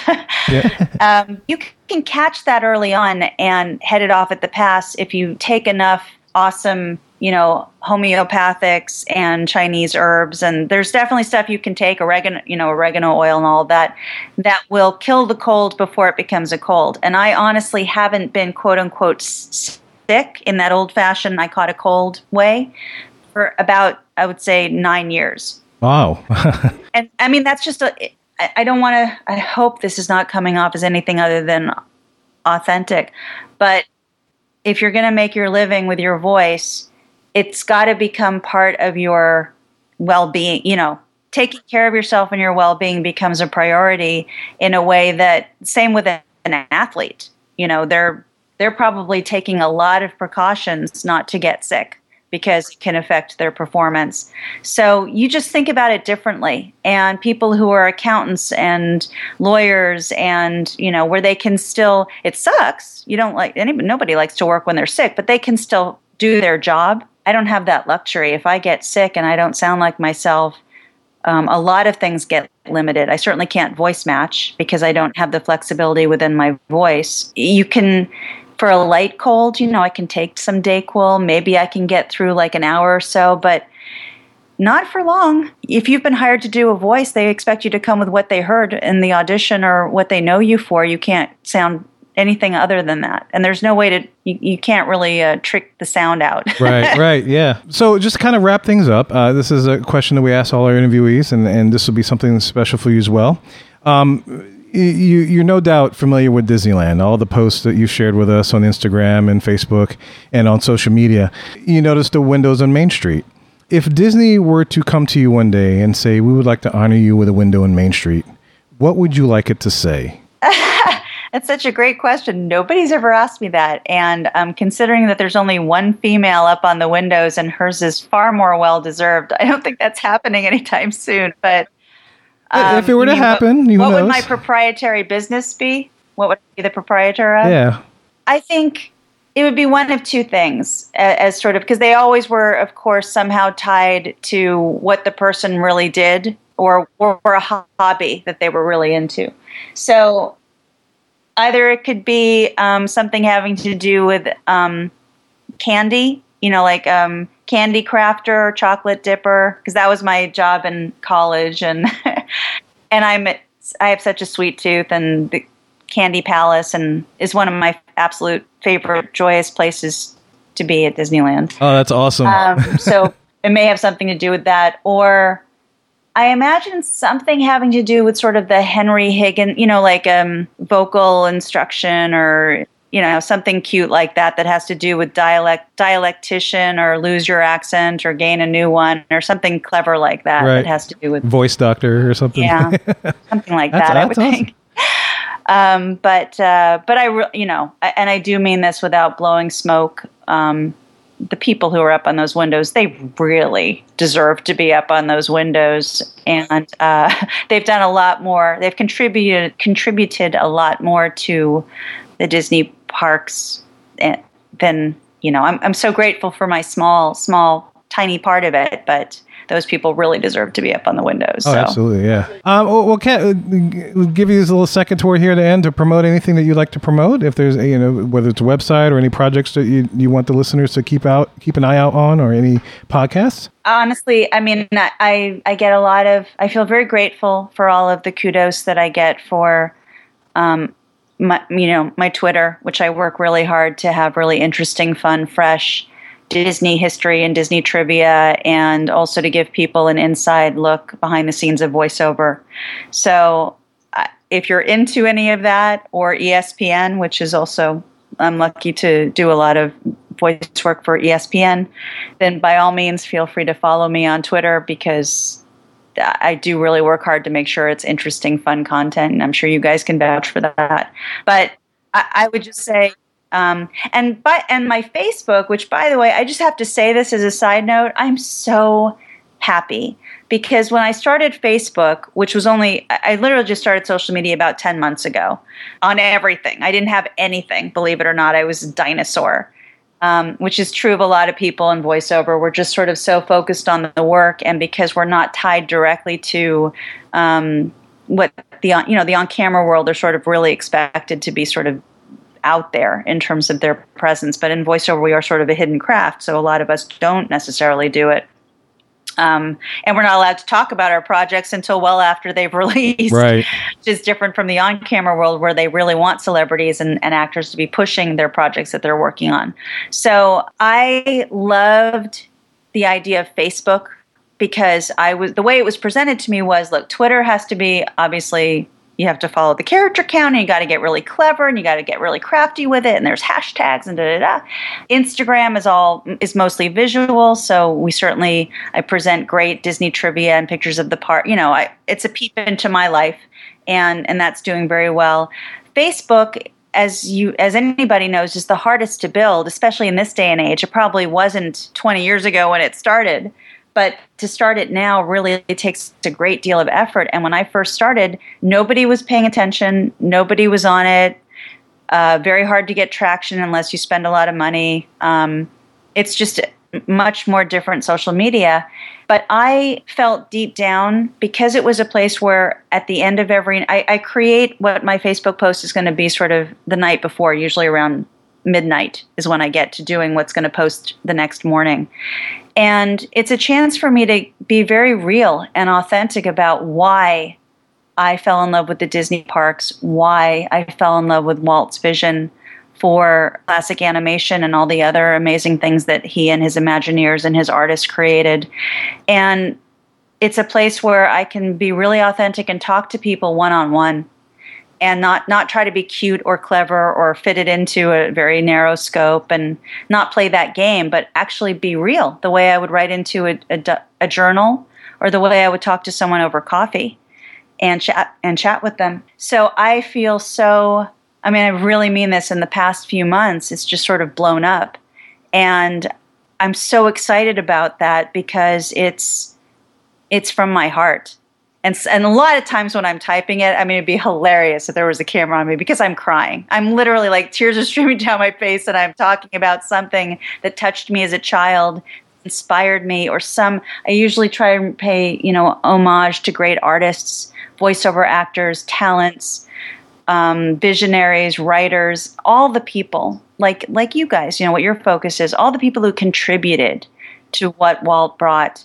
C: um, you can catch that early on and head it off at the pass if you take enough awesome, you know, homeopathics and Chinese herbs. And there's definitely stuff you can take oregano, you know, oregano oil and all that that will kill the cold before it becomes a cold. And I honestly haven't been quote unquote sick in that old fashioned I caught a cold way for about I would say nine years.
A: Wow.
C: and I mean that's just a. I don't want to. I hope this is not coming off as anything other than authentic, but if you're going to make your living with your voice, it's got to become part of your well-being. You know, taking care of yourself and your well-being becomes a priority in a way that same with an athlete you know they're they're probably taking a lot of precautions not to get sick because it can affect their performance. So you just think about it differently. And people who are accountants and lawyers and, you know, where they can still, it sucks. You don't like, anybody, nobody likes to work when they're sick, but they can still do their job. I don't have that luxury. If I get sick and I don't sound like myself, um, a lot of things get limited. I certainly can't voice match because I don't have the flexibility within my voice. You can for a light cold, you know, I can take some Dayquil. Maybe I can get through like an hour or so, but not for long. If you've been hired to do a voice, they expect you to come with what they heard in the audition or what they know you for. You can't sound anything other than that. And there's no way to, you, you can't really uh, trick the sound out.
A: right, right, yeah. So just to kind of wrap things up, uh, this is a question that we ask all our interviewees, and, and this will be something special for you as well. Um, you, you're no doubt familiar with Disneyland, all the posts that you shared with us on Instagram and Facebook and on social media. You noticed the windows on Main Street. If Disney were to come to you one day and say, We would like to honor you with a window in Main Street, what would you like it to say?
C: That's such a great question. Nobody's ever asked me that. And um, considering that there's only one female up on the windows and hers is far more well deserved, I don't think that's happening anytime soon. But
A: um, if it were to happen,
C: what,
A: what
C: would my proprietary business be? What would I be the proprietor of?
A: Yeah.
C: I think it would be one of two things as, as sort of because they always were, of course, somehow tied to what the person really did or, or, a hobby that they were really into. So either it could be um, something having to do with um, candy, you know, like um, candy crafter, chocolate dipper, because that was my job in college, and and I'm I have such a sweet tooth, and the Candy Palace, and is one of my absolute favorite joyous places to be at Disneyland.
A: Oh, that's awesome!
C: Um, so it may have something to do with that, or I imagine something having to do with sort of the Henry Higgins, you know, like um, vocal instruction or you know something cute like that that has to do with dialect dialectician or lose your accent or gain a new one or something clever like that right. that has to do with
A: voice doctor or something.
C: Yeah something like that i would awesome. think. Um, but uh, but i re- you know and i do mean this without blowing smoke. Um, the people who are up on those windows they really deserve to be up on those windows. And uh, they've done a lot more. They've contributed contributed a lot more to the disney parks, eh, then you know I'm I'm so grateful for my small small tiny part of it, but those people really deserve to be up on the windows.
A: Oh,
C: so.
A: absolutely, yeah. Um, well, Kat, uh, we'll give you this little second tour here to end to promote anything that you'd like to promote. If there's, you know, whether it's a website or any projects that you, you want the listeners to keep out, keep an eye out on, or any podcasts.
C: Honestly, I mean, I I get a lot of. I feel very grateful for all of the kudos that I get for um, my, you know, my Twitter, which I work really hard to have really interesting, fun, fresh Disney history and Disney trivia, and also to give people an inside look behind the scenes of voiceover. So, if you're into any of that, or ESPN, which is also, I'm lucky to do a lot of voice work for ESPN, then by all means feel free to follow me on Twitter because I do really work hard to make sure it's interesting, fun content, and I'm sure you guys can vouch for that. But I, I would just say, um, and but and my Facebook, which by the way, I just have to say this as a side note, I'm so happy because when I started Facebook, which was only I literally just started social media about 10 months ago on everything. I didn't have anything, believe it or not. I was a dinosaur um, which is true of a lot of people in voiceover. We're just sort of so focused on the work, and because we're not tied directly to um, what the you know the on camera world, they're sort of really expected to be sort of out there in terms of their presence. But in voiceover, we are sort of a hidden craft, so a lot of us don't necessarily do it. Um, and we're not allowed to talk about our projects until well after they've released,
A: right.
C: which is different from the on-camera world where they really want celebrities and, and actors to be pushing their projects that they're working on. So I loved the idea of Facebook because I was the way it was presented to me was look, Twitter has to be obviously you have to follow the character count and you got to get really clever and you got to get really crafty with it and there's hashtags and da da da. Instagram is all is mostly visual, so we certainly I present great Disney trivia and pictures of the park. You know, I, it's a peep into my life, and and that's doing very well. Facebook as you as anybody knows is the hardest to build especially in this day and age it probably wasn't 20 years ago when it started but to start it now really it takes a great deal of effort. And when i first started nobody was paying attention nobody was on it. Uh, very hard to get traction unless you spend a lot of money. Um, it's just much more different social media. But I felt deep down because it was a place where at the end of every, I, I create what my Facebook post is going to be sort of the night before, usually around midnight is when I get to doing what's going to post the next morning. And it's a chance for me to be very real and authentic about why I fell in love with the Disney parks, why I fell in love with Walt's vision for classic animation and all the other amazing things that he and his Imagineers and his artists created. And it's a place where I can be really authentic and talk to people one on one and not not try to be cute or clever or fit it into a very narrow scope and not play that game but actually be real the way I would write into a, a, a journal or the way I would talk to someone over coffee and chat and chat with them. So I feel so I mean, I really mean this in the past few months, it's just sort of blown up. And I'm so excited about that because it's it's from my heart. And, and a lot of times when I'm typing it, I mean, it'd be hilarious if there was a camera on me because I'm crying. I'm literally like tears are streaming down my face and I'm talking about something that touched me as a child, inspired me, or some, I usually try and pay, you know, homage to great artists, voiceover actors, talents, um, visionaries, writers, all the people like like you guys. You know what your focus is. All the people who contributed to what Walt brought.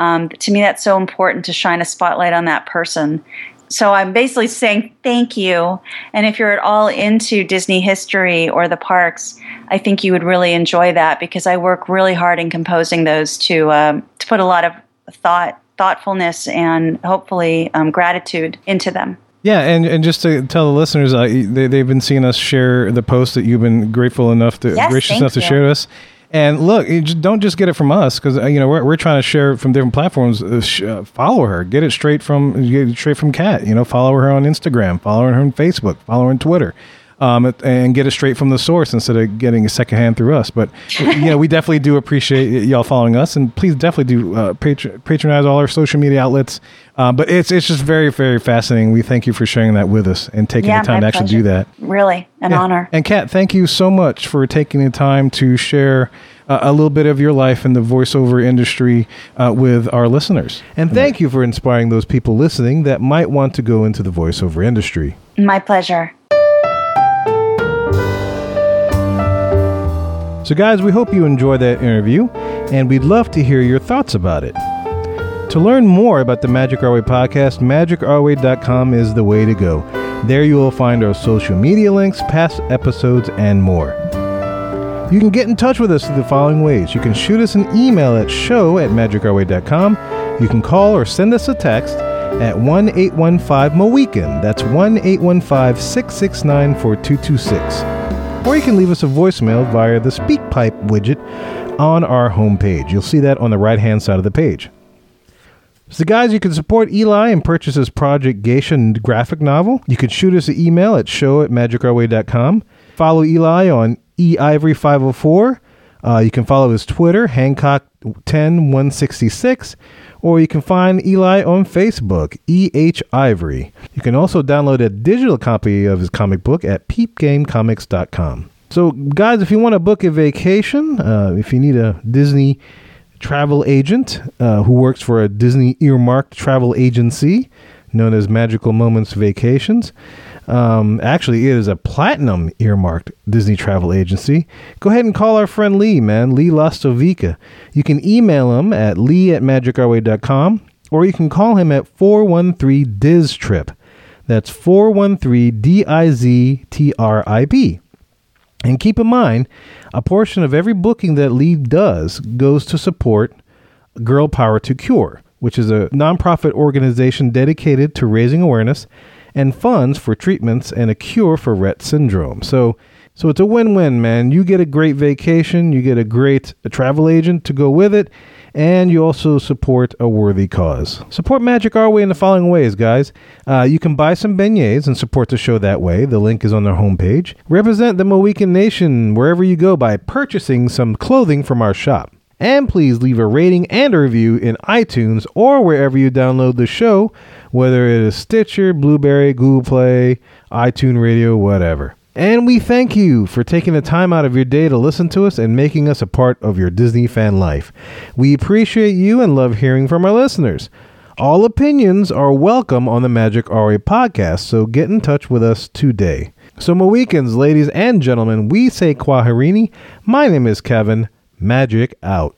C: Um, to me, that's so important to shine a spotlight on that person. So I'm basically saying thank you. And if you're at all into Disney history or the parks, I think you would really enjoy that because I work really hard in composing those to um, to put a lot of thought, thoughtfulness, and hopefully um, gratitude into them.
A: Yeah, and, and just to tell the listeners, uh, they, they've been seeing us share the post that you've been grateful enough to,
C: yes,
A: gracious enough
C: you.
A: to share with us. And look, just don't just get it from us because uh, you know we're, we're trying to share from different platforms. Uh, sh- uh, follow her, get it straight from get it straight from Kat. You know, follow her on Instagram, follow her on Facebook, follow her on Twitter um, and get it straight from the source instead of getting a secondhand through us. But you know, we definitely do appreciate y'all following us, and please definitely do uh, patron- patronize all our social media outlets. Uh, but it's it's just very very fascinating. We thank you for sharing that with us and taking
C: yeah,
A: the time to actually
C: pleasure.
A: do that.
C: Really, an
A: Yeah.
C: honor.
A: And Kat, thank you so much for taking the time to share uh, a little bit of your life in the voiceover industry uh, with our listeners. And thank you for inspiring those people listening that might want to go into the voiceover industry.
C: My pleasure.
A: So, guys, we hope you enjoyed that interview, and we'd love to hear your thoughts about it. To learn more about the Magic Our Way podcast, magicourway.com is the way to go. There you will find our social media links, past episodes, and more. You can get in touch with us through the following ways. You can shoot us an email at show at magicourway.com. You can call or send us a text at 1 815 Moweekend. That's 1 815 669 4226 or you can leave us a voicemail via the SpeakPipe widget on our homepage. You'll see that on the right hand side of the page. So, guys, you can support Eli and purchase his Project Geisha graphic novel. You can shoot us an email at show at magicourway.com. Follow Eli on eivory504. Uh, you can follow his Twitter, Hancock10166, or you can find Eli on Facebook, EH Ivory. You can also download a digital copy of his comic book at peepgamecomics.com. So, guys, if you want to book a vacation, uh, if you need a Disney travel agent uh, who works for a Disney earmarked travel agency known as Magical Moments Vacations. Um, actually, it is a platinum earmarked Disney travel agency. Go ahead and call our friend Lee, man, Lee Lastovica. You can email him at lee at magicourway.com or you can call him at 413 Diz Trip. That's 413 D I Z T R I P. And keep in mind, a portion of every booking that Lee does goes to support Girl Power to Cure, which is a nonprofit organization dedicated to raising awareness and funds for treatments and a cure for Rett syndrome. So, so it's a win-win, man. You get a great vacation, you get a great travel agent to go with it, and you also support a worthy cause. Support Magic our way in the following ways, guys. Uh, you can buy some beignets and support the show that way. The link is on their homepage. Represent the Mohican Nation wherever you go by purchasing some clothing from our shop. And please leave a rating and a review in iTunes or wherever you download the show, whether it is Stitcher, Blubrry, Google Play, iTunes Radio, whatever. And we thank you for taking the time out of your day to listen to us and making us a part of your Disney fan life. We appreciate you and love hearing from our listeners. All opinions are welcome on the Magic Our Way podcast, so get in touch with us today. So, Mohicans, ladies and gentlemen, we say Kwaherini. My name is Kevin. Magic out.